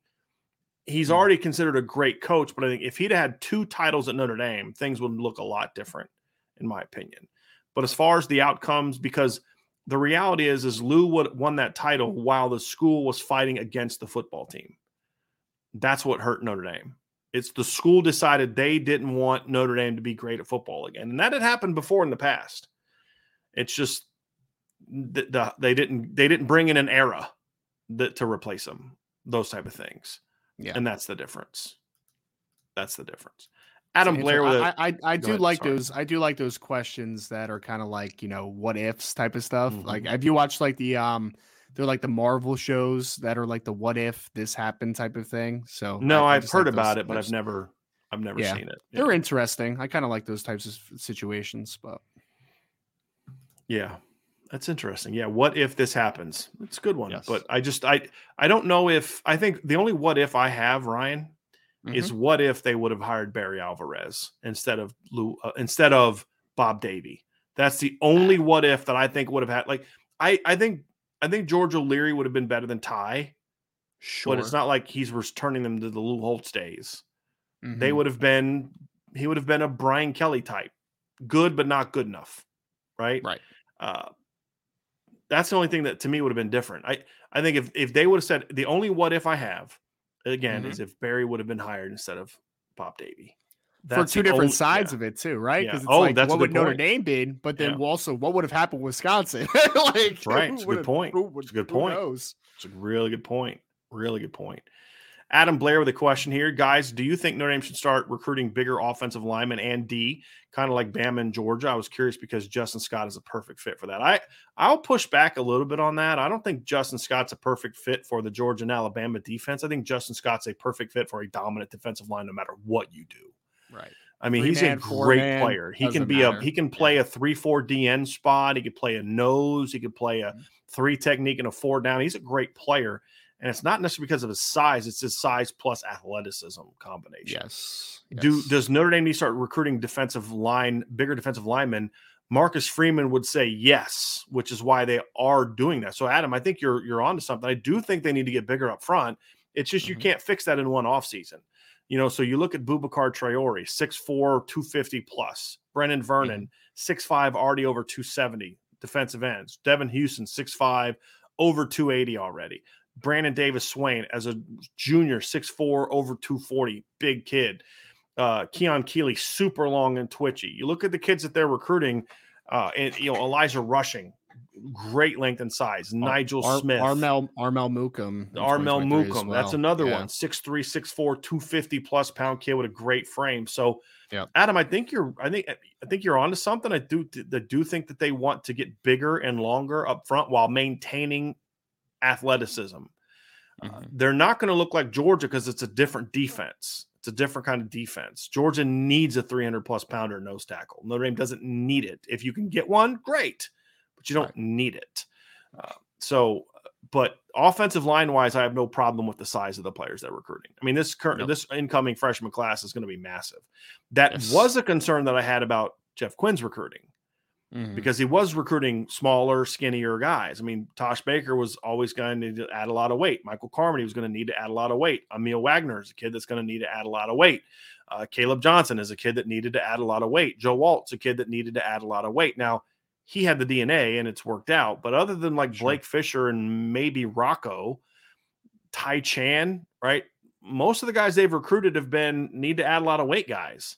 He's Hmm. already considered a great coach but i think if he'd had two titles at notre dame things would look a lot different in my opinion. But as far as the outcomes because the reality is is lou would won that title while the school was fighting against the football team. That's what hurt notre dame it's the school decided they didn't want Notre Dame to be great at football again, and that had happened before in the past. It's just the, the, they didn't they didn't bring in an era that to replace them. Those type of things, Yeah. and that's the difference. That's the difference. Adam Blair with I, a, I, I, I do ahead, like sorry. those. I do like those questions that are kind of like you know what ifs type of stuff. Mhm. Like, have you watched like the um, they're like the Marvel shows that are like the what if this happened type of thing. So no, I, just heard like about it, but I've never I've never Yeah. seen it. They're interesting. I kind of like those types of situations, but Yeah. That's interesting. Yeah, what if this happens? It's a good one, Yes. but I just I I don't know if I think the only what if I have Ryan is Mm-hmm. what if they would have hired Barry Alvarez instead of Lou uh, instead of Bob Davie. That's the only what if that I think would have had. Like I I think I think George O'Leary would have been better than Ty, sure. but it's not like he's returning them to the Lou Holtz days. They Mhm. would have been he would have been a Brian Kelly type, good but not good enough, right? Right. Uh, that's the only thing that to me would have been different. I I think if if they would have said the only what if I have again Mhm. is if Barry would have been hired instead of Bob Davie. For two different sides of it too, right? Yeah. Because it's Oh, like that's what would Notre point. Dame been, but then Yeah. also what would have happened with Wisconsin? like, right. It's a good point. who It's a good point. knows? It's a really good point. Really good point. Adam Blair with a question here. Guys, do you think Notre Dame should start recruiting bigger offensive linemen and D, kind of like Bama and Georgia? I was curious because Justin Scott is a perfect fit for that. I I'll push back a little bit on that. I don't think Justin Scott's a perfect fit for the Georgia and Alabama defense. I think Justin Scott's a perfect fit for a dominant defensive line no matter what you do. Right. I mean, Three he's man, a great man, player. He can be matter. a he can play a three four DN spot. He could play a nose. He could play a Mhm. three technique and a four down. He's a great player, and it's not necessarily because of his size. It's his size plus athleticism combination. Yes. Do does Notre Dame need to start recruiting defensive line, bigger defensive linemen? Marcus Freeman would say yes, which is why they are doing that. So, Adam, I think you're you're onto something. I do think they need to get bigger up front. It's just you Mhm. can't fix that in one offseason. You know, so you look at Boubacar Traore, 6'4, 250 plus. Brennan Vernon, 6'5, already over 270 defensive ends. Devin Houston, 6'5, over 280 already. Brandon Davis Swain as a junior, 6'4, over 240, big kid. Uh, Keon Keeley, super long and twitchy. You look at the kids that they're recruiting, uh, and you know, Elijah Rushing, great length and size. Nigel Ar- Smith. Armel Armel Mukam, Armel 2023 as Mukam. That's another Yeah. one. 6'3, 6'4, 250 plus pound kid with a great frame. So Yeah. Adam, I think you're I think I think you're onto something. I do I do think that they want to get bigger and longer up front while maintaining athleticism. Uh, Mhm. they're not going to look like Georgia because it's a different defense. It's a different kind of defense. Georgia needs a 300 plus pounder nose tackle. Notre Dame doesn't need it. If you can get one, great, but you don't Right. need it. Uh, so, but offensive line wise, I have no problem with the size of the players they're recruiting. I mean, this current this incoming freshman class is going to be massive. That Yes. was a concern that I had about Jeff Quinn's recruiting Mhm. because he was recruiting smaller, skinnier guys. I mean, Tosh Baker was always going to need to add a lot of weight. Michael Carmody was going to need to add a lot of weight. Aamil Wagner is a kid that's going to need to add a lot of weight. Uh, Caleb Johnson is a kid that needed to add a lot of weight. Joe Alt's a kid that needed to add a lot of weight. Now, he had the DNA and it's worked out. But other than like Sure. Blake Fisher and maybe Rocco, Ty Chan, right? Most of the guys they've recruited have been need to add a lot of weight guys.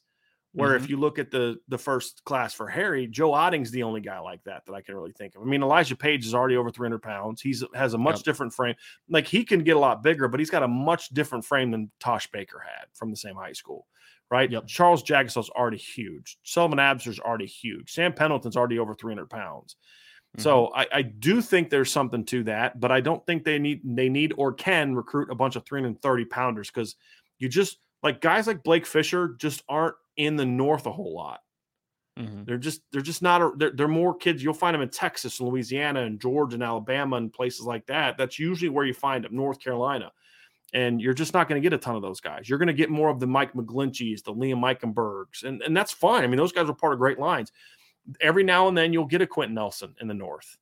Where if mm-hmm. you look at the the first class for Harry, Joe Otting's the only guy like that that I can really think of. I mean, Elijah Page is already over 300 pounds. He's has a much Yep. different frame. Like he can get a lot bigger, but he's got a much different frame than Tosh Baker had from the same high school, right? Yep. Charles Jagusah's already huge. Sullivan Absher's already huge. Sam Pendleton's already over 300 pounds. So I, I do think there's something to that, but I don't think they need they need or can recruit a bunch of 330 pounders because you just like guys like Blake Fisher just aren't in the north a whole lot. Mhm. They're just they're just not a, they're, they're more kids. You'll find them in Texas and Louisiana and Georgia and Alabama and places like that. That's usually where you find them, North Carolina. And you're just not going to get a ton of those guys. You're going to get more of the Mike McGlincheys, the Liam Eichenbergs, and, and that's fine. I mean, those guys are part of great lines. Every now and then you'll get a Quenton Nelson in the north.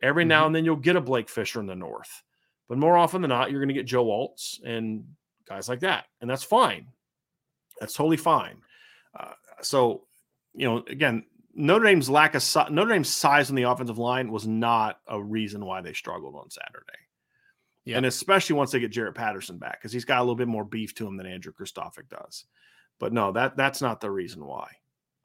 Every now and then you'll get a Blake Fisher in the north. But more often than not, you're going to get Joe Alts and guys like that. And that's fine. That's totally fine. Uh, so, you know, again, Notre Dame's lack of si- Notre Dame's size on the offensive line was not a reason why they struggled on Saturday. Yeah. And especially once they get Jarrett Patterson back, because he's got a little bit more beef to him than Andrew Kristofic does. But no, that that's not the reason why.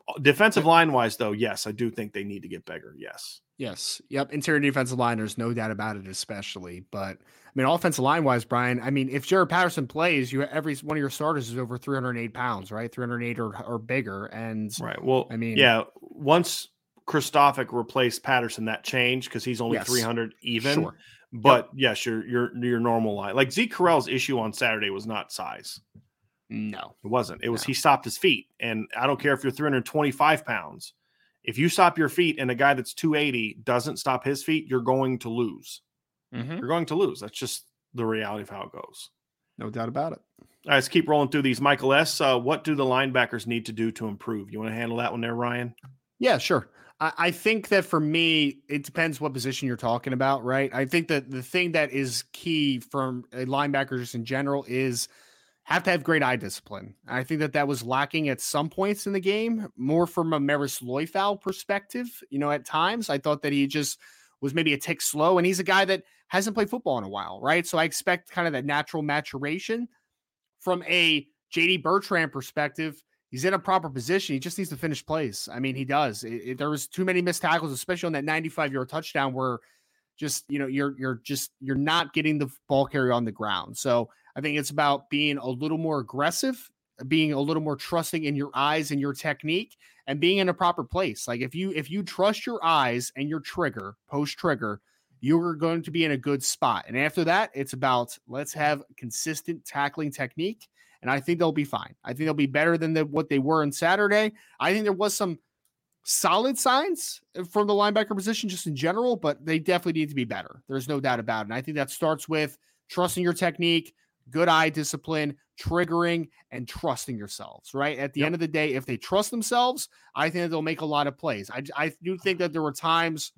Uh, defensive line wise, though, yes, I do think they need to get bigger. Yes. Yes. Yep. Interior defensive line, there's no doubt about it, especially. But I mean, offensive line wise, Brian, I mean, if Jarrett Patterson plays, you every one of your starters is over 308 pounds, right? 308 or, or bigger. And Right. Well, I mean- yeah, once Kristofic replaced Patterson, that changed because he's only Yes. 300 even. sure. But yes, your your your normal line. Like Zeke Correll's issue on Saturday was not size. No. It wasn't. It was No. he stopped his feet. And I don't care if you're 325 pounds. If you stop your feet and a guy that's 280 doesn't stop his feet, you're going to lose. Mhm. You're going to lose. That's just the reality of how it goes. No doubt about it. All right, let's keep rolling through these. Michael S. Uh, what do the linebackers need to do to improve? You want to handle that one there, Ryan? Yeah, sure. I, think that for me, it depends what position you're talking about, right? I think that the thing that is key from linebackers in general is have to have great eye discipline. I think that that was lacking at some points in the game, more from a Marist Liufau perspective. You know, at times I thought that he just was maybe a tick slow, and he's a guy that hasn't played football in a while, right? So I expect kind of that natural maturation from a JD Bertrand perspective. He's in a proper position. He just needs to finish plays. I mean, he does. It, it- there was too many missed tackles, especially on that 95 yard touchdown where just you know you're you're just you're not getting the ball carrier on the ground. So I think it's about being a little more aggressive, being a little more trusting in your eyes and your technique, and being in a proper place. Like if you if you trust your eyes and your trigger post trigger, you're going to be in a good spot. And after that, it's about let's have consistent tackling technique and I think they'll be fine. I think they'll be better than the, what they were on Saturday. I think there was some solid signs uh, from the linebacker position just in general, but they definitely need to be better. There's no doubt about it. And I think that starts with trusting your technique, good eye discipline, triggering, and trusting yourselves. Right at the Yep. end of the day, if they trust themselves, I think that they'll make a lot of plays. I, I do think that there were times,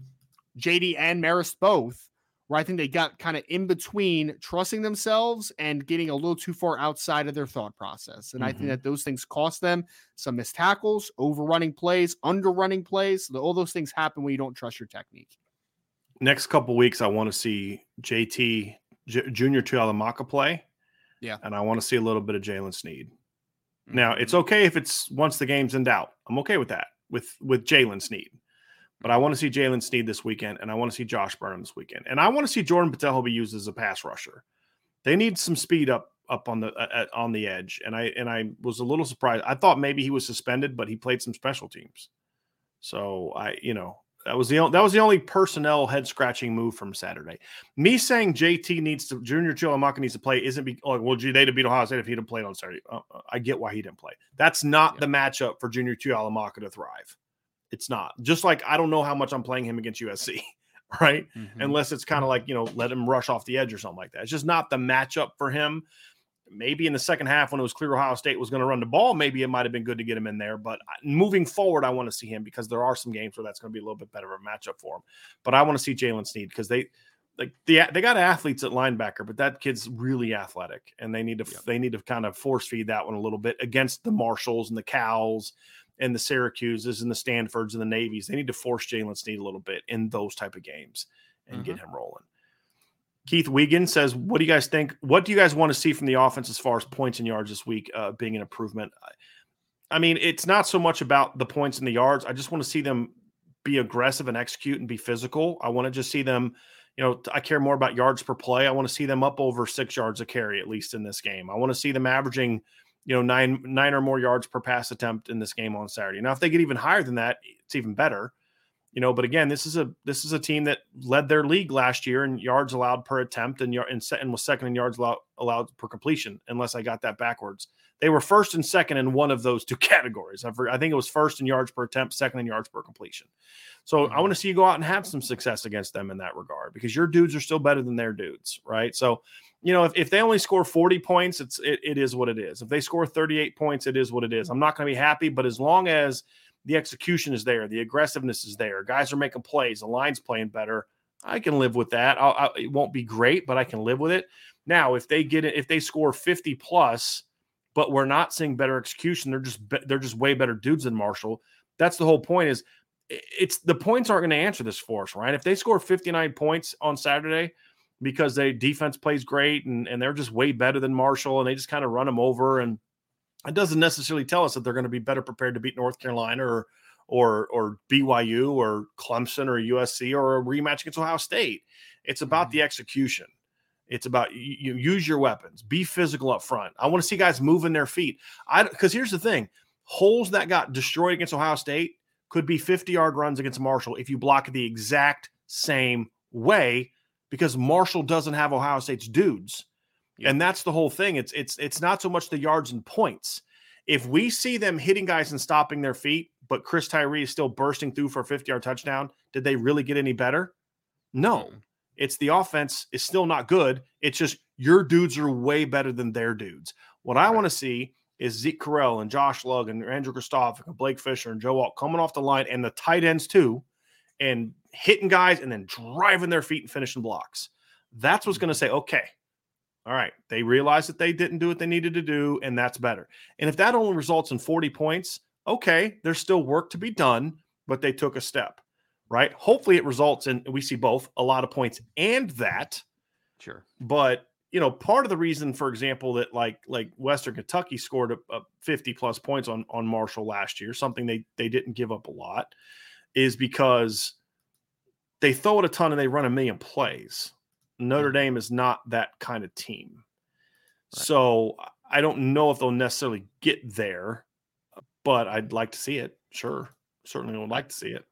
JD and Marist both, where I think they got kind of in between trusting themselves and getting a little too far outside of their thought process. And I think Mhm. that those things cost them some missed tackles, overrunning plays, underrunning plays. All those things happen when you don't trust your technique. Next couple weeks, I want to see JT J- Junior Tuihalamaka play. Yeah. And I want to see a little bit of Jaylen Sneed. Now it's Mm-hmm. okay if it's once the game's in doubt. I'm okay with that with with Jaylen Sneed. But I want to see Jaylen Sneed this weekend, and I want to see Josh Burnham this weekend, and I want to see Jordan Botelho be used as a pass rusher. They need some speed up up on the uh, on the edge, and I and I was a little surprised. I thought maybe he was suspended, but he played some special teams. So I, you know, that was the only, that was the only personnel head scratching move from Saturday. Me saying JT needs to Junior Tuihalamaka needs to play isn't be oh, well, gee, they'd have beat Ohio State if he'd have played on Saturday. Uh, uh, I get why he didn't play. That's not Yeah. the matchup for Junior Tuihalamaka to thrive. It's not. Just like I don't know how much I'm playing him against USC. right? Mhm. Unless it's kind of like, you know, let him rush off the edge or something like that. It's just not the matchup for him. Maybe in the second half when it was clear Ohio State was going to run the ball, maybe it might have been good to get him in there. But moving forward, I want to see him because there are some games where that's going to be a little bit better of a matchup for him. But I want to see Jaylen Sneed because they like the they got athletes at linebacker, but that kid's really athletic, and they need to Yep. they need to kind of force feed that one a little bit against the Marshalls and the Cows and the Syracuses and the Stanfords and the Navies. They need to force Jaylen Sneed a little bit in those type of games and get him rolling. Keith Wiegand says, "What do you guys think? What do you guys want to see from the offense as far as points and yards this week uh, being an improvement?" I- I mean, it's not so much about the points and the yards. I just want to see them be aggressive and execute and be physical. I want to just see them. You know, I care more about yards per play. I want to see them up over six yards a carry at least in this game. I want to see them averaging, you know, nine nine or more yards per pass attempt in this game on Saturday. Now, if they get even higher than that, it's even better you know but again this is a this is a team that led their league last year in yards allowed per attempt and and, and was second in yards allowed, allowed per completion unless i got that backwards. They were first and second in one of those two categories. I, I think it was first in yards per attempt second in yards per completion. So i mm-hmm. want to see you go out and have some success against them in that regard because your dudes are still better than their dudes right? So you know if, if they only score 40 points it's it, it is what it is if they score 38 points it is what it is i'm not going to be happy but as long as the execution is there, the aggressiveness is there, guys are making plays, the line's playing better. I can live with that. I'll, I, it won't be great, but I can live with it. Now, if they get it, if they score 50 plus, but we're not seeing better execution, they're just they're just way better dudes than Marshall. That's the whole point. Is it's the points aren't going to answer this for us, right? If they score 59 points on Saturday because they defense plays great and, and they're just way better than Marshall and they just kind of run them over and it doesn't necessarily tell us that they're going to be better prepared to beat North Carolina or or or BYU or Clemson or USC or a rematch against Ohio State. It's about the mm-hmm. execution. It's about you, you use your weapons, be physical up front. I want to see guys moving their feet. I because here's the thing: holes that got destroyed against Ohio State could be 50 yard runs against Marshall if you block it the exact same way because Marshall doesn't have Ohio State's dudes. And that's the whole thing. It's it's it's not so much the yards and points. If we see them hitting guys and stopping their feet, but Chris Tyree is still bursting through for a 50 yard touchdown, did they really get any better? No. It's the offense is still not good. It's just your dudes are way better than their dudes. What I want to see is Zeke Correll and Josh Lugg and Andrew Kristoff and Blake Fisher and Joe Alt coming off the line and the tight ends too, and hitting guys and then driving their feet and finishing blocks. That's what's going to mm-hmm. say, okay, all right, they realized that they didn't do what they needed to do, and that's better. And if that only results in 40 points, okay, there's still work to be done, but they took a step, right? Hopefully it results in, we see both a lot of points and that. Sure. But you know, part of the reason, for example, that like like Western Kentucky scored a, a 50 plus points on on Marshall last year, something they they didn't give up a lot, is because they throw it a ton and they run a million plays. Notre mm-hmm. Dame is not that kind of team. So I don't know if they'll necessarily get there, but I'd like to see it. Sure. Certainly would like to see it.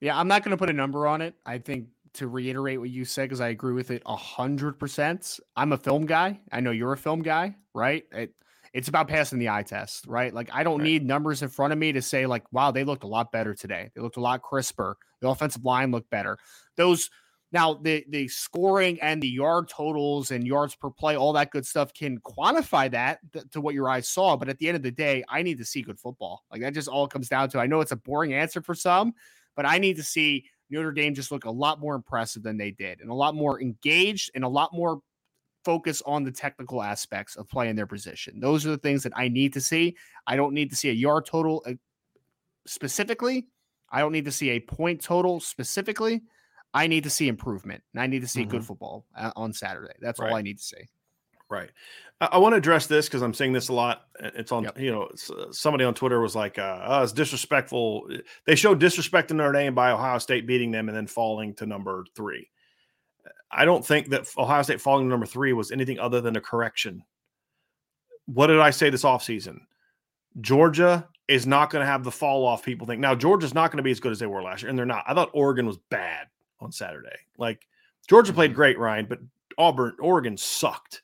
Yeah, I'm not going to put a number on it. I think to reiterate what you said, because I agree with it a hundred percent. I'm a film guy. I know you're a film guy, right? It, it's about passing the eye test, right? Like I don't Right. need numbers in front of me to say like, wow, they looked a lot better today. They looked a lot crisper. The offensive line looked better. Those now the the scoring and the yard totals and yards per play, all that good stuff can quantify that th- to what your eyes saw. But at the end of the day, I need to see good football. Like that just all comes down to. I know it's a boring answer for some, but I need to see Notre Dame just look a lot more impressive than they did, and a lot more engaged, and a lot more focus on the technical aspects of playing their position. Those are the things that I need to see. I don't need to see a yard total uh, specifically. I don't need to see a point total specifically. I need to see improvement, and I need to see good football uh, on Saturday. That's all I need to see. Right. I, I want to address this because I'm saying this a lot. It's on, Yep. you know, uh, somebody on Twitter was like, uh, oh, it's disrespectful. They showed disrespect to Notre Dame by Ohio State beating them and then falling to number three. I don't think that Ohio State falling to number three was anything other than a correction. What did I say this offseason? Georgia is not going to have the fall off people think. Now, Georgia's not going to be as good as they were last year, and they're not. I thought Oregon was bad on Saturday. Like Georgia played Mm-hmm. great, Ryan, but Auburn, Oregon sucked.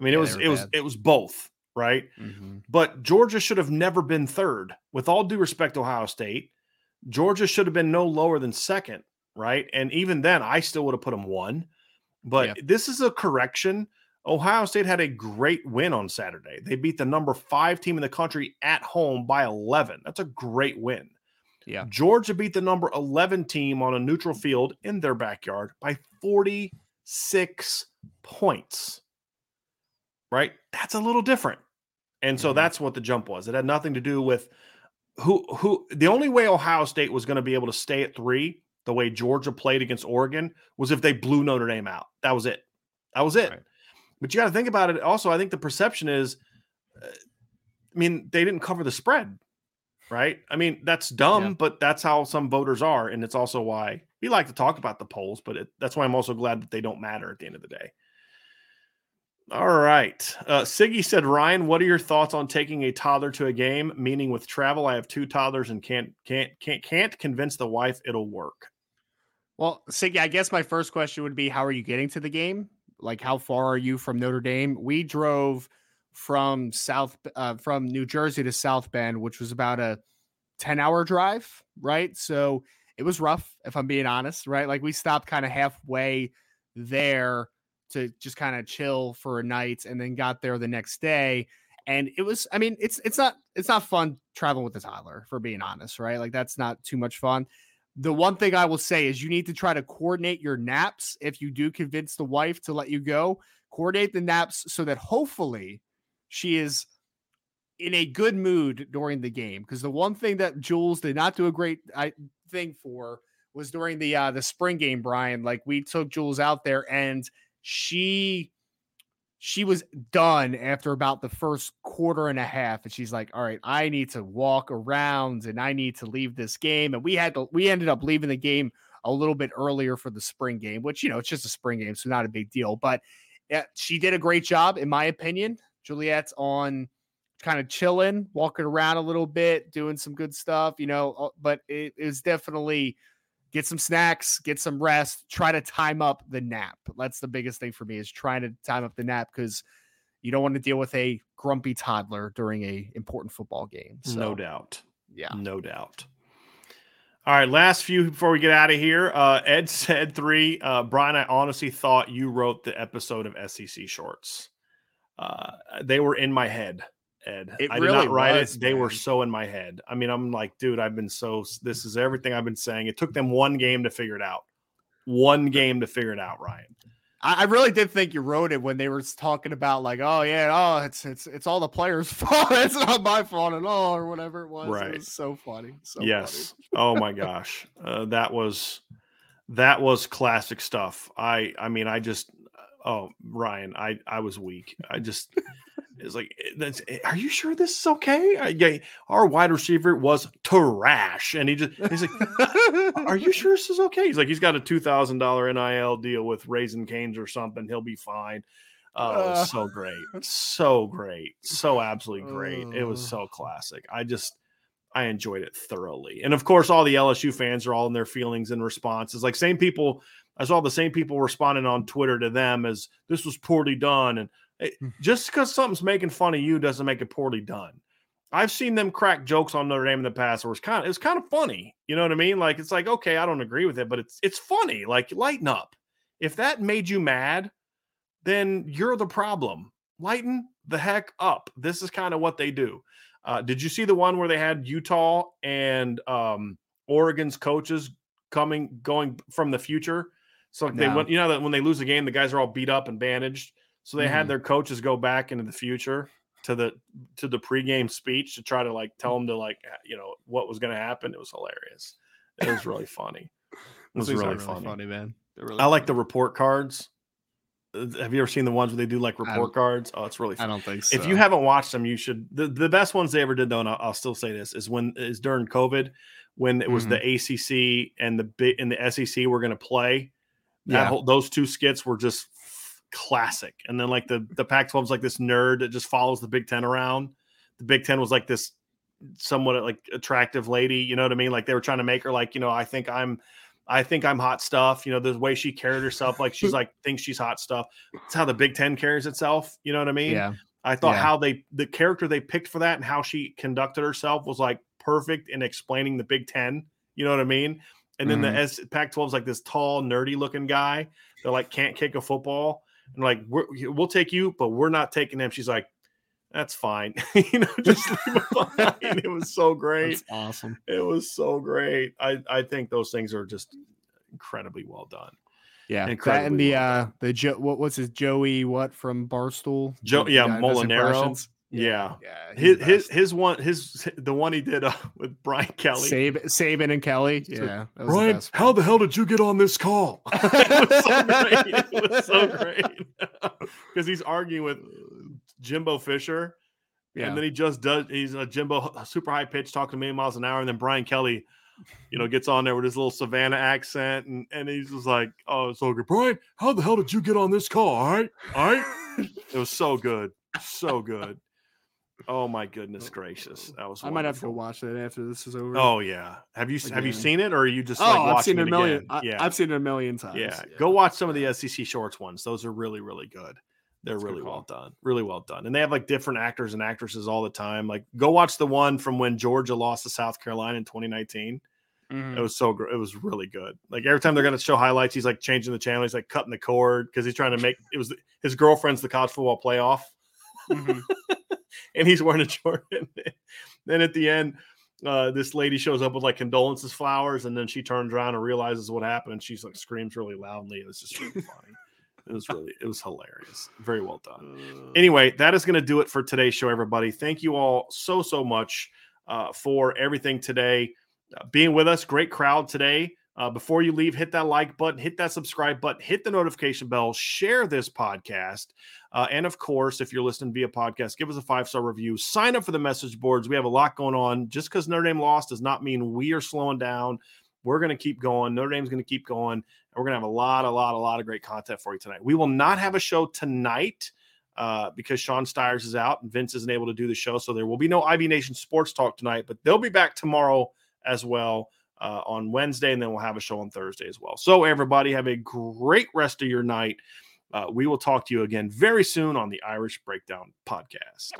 I mean, Yeah, it was it were was it was both, right? But Georgia should have never been third. With all due respect to Ohio State, Georgia should have been no lower than second right? And even then, I still would have put them one. But Yeah. this is a correction. Ohio State had a great win on Saturday. They beat the number five team in the country at home by 11. That's a great win. Yeah. Georgia beat the number 11 team on a neutral field in their backyard by 46 points. Right? That's a little different. And so Mhm. that's what the jump was. It had nothing to do with who who the only way Ohio State was going to be able to stay at 3 the way Georgia played against Oregon was if they blew Notre Dame out. That was it. That was it. Right. But you got to think about it. Also, I think the perception is, uh, I mean, they didn't cover the spread, right? I mean, that's dumb, Yeah. but that's how some voters are, and it's also why we like to talk about the polls. But it, that's why I'm also glad that they don't matter at the end of the day. All right. Uh, Siggy said, Ryan, what are your thoughts on taking a toddler to a game? Meaning with travel, I have two toddlers and can't can't can't can't convince the wife it'll work. Well, Siggy, I guess my first question would be how are you getting to the game? Like, how far are you from Notre Dame? We drove from South, uh, from New Jersey to South Bend, which was about a 10 hour drive, right? So it was rough, if I'm being honest, right? Like, we stopped kind of halfway there to just kind of chill for a night and then got there the next day. And it was, I mean, it's it's not it's not fun traveling with a toddler, for being honest, right? Like that's not too much fun the one thing I will say is you need to try to coordinate your naps if you do convince the wife to let you go. Coordinate the naps so that hopefully she is in a good mood during the game. Because the one thing that Jules did not do a great I, thing for was during the uh, the spring game, Brian. Like we took Jules out there and she she was done after about the first quarter and a half and she's like all right i need to walk around and i need to leave this game and we had to we ended up leaving the game a little bit earlier for the spring game which you know it's just a spring game so not a big deal but yeah, she did a great job in my opinion. Juliet's on kind of chilling walking around a little bit doing some good stuff you know uh, but it is definitely get some snacks, get some rest, try to time up the nap. That's the biggest thing for me is trying to time up the nap because you don't want to deal with a grumpy toddler during a important football game. So, no doubt. Yeah. No doubt. All right, last few before we get out of here. Uh, Ed said three. Uh, Brian, I honestly thought you wrote the episode of SEC Shorts. Uh, they were in my head, Ed. It I did really not write was, it. They were so in my head. I mean, I'm like, dude, I've been so. This is everything I've been saying. It took them one game to figure it out. One game to figure it out, Ryan. I, I really did think you wrote it when they were talking about like, oh yeah, oh it's it's it's all the players' fault. it's not my fault at all, or whatever it was. Right. It was so funny. So yes. oh my gosh, uh, that was that was classic stuff. I I mean, I just oh Ryan, I I was weak. I just it's like eh, that's. Are you sure this is okay? I, yeah, our wide receiver was trash, and he just he's like, are you sure this is okay? He's like, he's got a two thousand dollar NIL deal with Raising Canes or something. He'll be fine. Oh, Uh. so great, so great, so absolutely great. It was Uh. so classic. I just I enjoyed it thoroughly, and of course, all the LSU fans are all in their feelings and responses. Like same people, I saw the same people responding on Twitter to them as this was poorly done, and just because something's making fun of you doesn't make it poorly done. I've seen them crack jokes on Notre Dame in the past where it's kind of it's kind of funny. You know what I mean? Like it's like, okay, I don't agree with it, but it's it's funny. Like lighten up. If that made you mad, then you're the problem. Lighten the heck up. This is kind of what they do. Uh, did you see the one where they had Utah and um, Oregon's coaches coming going from the future? So like they went, you know, that when they lose a game, the guys are all beat up and bandaged. So they had Mhm. their coaches go back into the future to the to the pregame speech to try to like tell them to like you know what was going to happen. It was hilarious. It was really funny. It was really, funny. funny, man. Really I like the report cards. Uh, Have you ever seen the ones where they do like report cards? Oh, it's really I don't think so. If you haven't watched them, you should. The, the best ones they ever did, though, and I'll, I'll still say this, is when is during COVID, when it was Mhm. the ACC and the big and the SEC were going to play. That Yeah. whole, those two skits were just classic. And then like the the Pac-12 is like this nerd that just follows the Big Ten around. The Big Ten was like this somewhat like attractive lady. You know what I mean? Like they were trying to make her like you know I think I'm. I think I'm hot stuff. You know, the way she carried herself, like she's like thinks she's hot stuff. It's how the Big Ten carries itself. You know what I mean? yeah. I thought Yeah. how they the character they picked for that and how she conducted herself was like perfect in explaining the Big Ten. You know what I mean? And then Mhm. the S Pac-12 is like this tall, nerdy looking guy that like can't kick a football. And like we're, we'll take you, but we're not taking him. She's like, that's fine. you know, just leave him behind. It was so great. That's awesome. It was so great. I I think those things are just incredibly well done. Yeah, that Incredibly and the well uh the jo- what what's his Joey what from Barstool? Joe- yeah, guy that does Molinaro. Impressions? Yeah. yeah. His his his one his the one he did uh, with Brian Kelly. Sab- Saban and Kelly. Yeah, that was the how the hell did you get on this call? it was so great. It was so great because he's arguing with Jimbo Fisher, yeah. and then he just does. He's a Jimbo h- super high pitch, talking a million miles an hour, and then Brian Kelly, you know, gets on there with his little Savannah accent, and and he's just like, "Oh, it's so good, Brian. How the hell did you get on this call? All right, all right." it was so good, so good. Oh my goodness gracious, that was. I might have to go watch that after this is over. Oh yeah, have you have you seen it or are you just Oh, like I've watching seen it a million. I, yeah, I've seen it a million times. yeah. Go watch some of the SEC Shorts ones. Those are really really good. They're That's really well done. Really well done. And they have like different actors and actresses all the time. Like go watch the one from when Georgia lost to South Carolina in 2019. Mhm. It was so gr- it was really good. Like every time they're going to show highlights, he's like changing the channel. He's like cutting the cord because he's trying to make it was his girlfriend's the college football playoff Mhm. and he's wearing a Jordan. then at the end, uh, this lady shows up with like condolences flowers, and then she turns around and realizes what happened, and she's like screams really loudly. It was just really funny. It was really, it was hilarious. Very well done. Uh, Anyway, that is going to do it for today's show, everybody. Thank you all so so much uh, for everything today, uh, being with us. Great crowd today. Uh, before you leave, hit that like button, hit that subscribe button, hit the notification bell, share this podcast. Uh, and of course, if you're listening via podcast, give us a five star review. Sign up for the message boards. We have a lot going on. Just because Notre Dame lost does not mean we are slowing down. We're going to keep going. Notre Dame's going to keep going. And we're going to have a lot, a lot, a lot of great content for you tonight. We will not have a show tonight uh, because Sean Stires is out and Vince isn't able to do the show. So there will be no IB Nation Sports Talk tonight, but they'll be back tomorrow as well uh, on Wednesday, and then we'll have a show on Thursday as well. So, everybody, have a great rest of your night. Uh, we will talk to you again very soon on the Irish Breakdown podcast.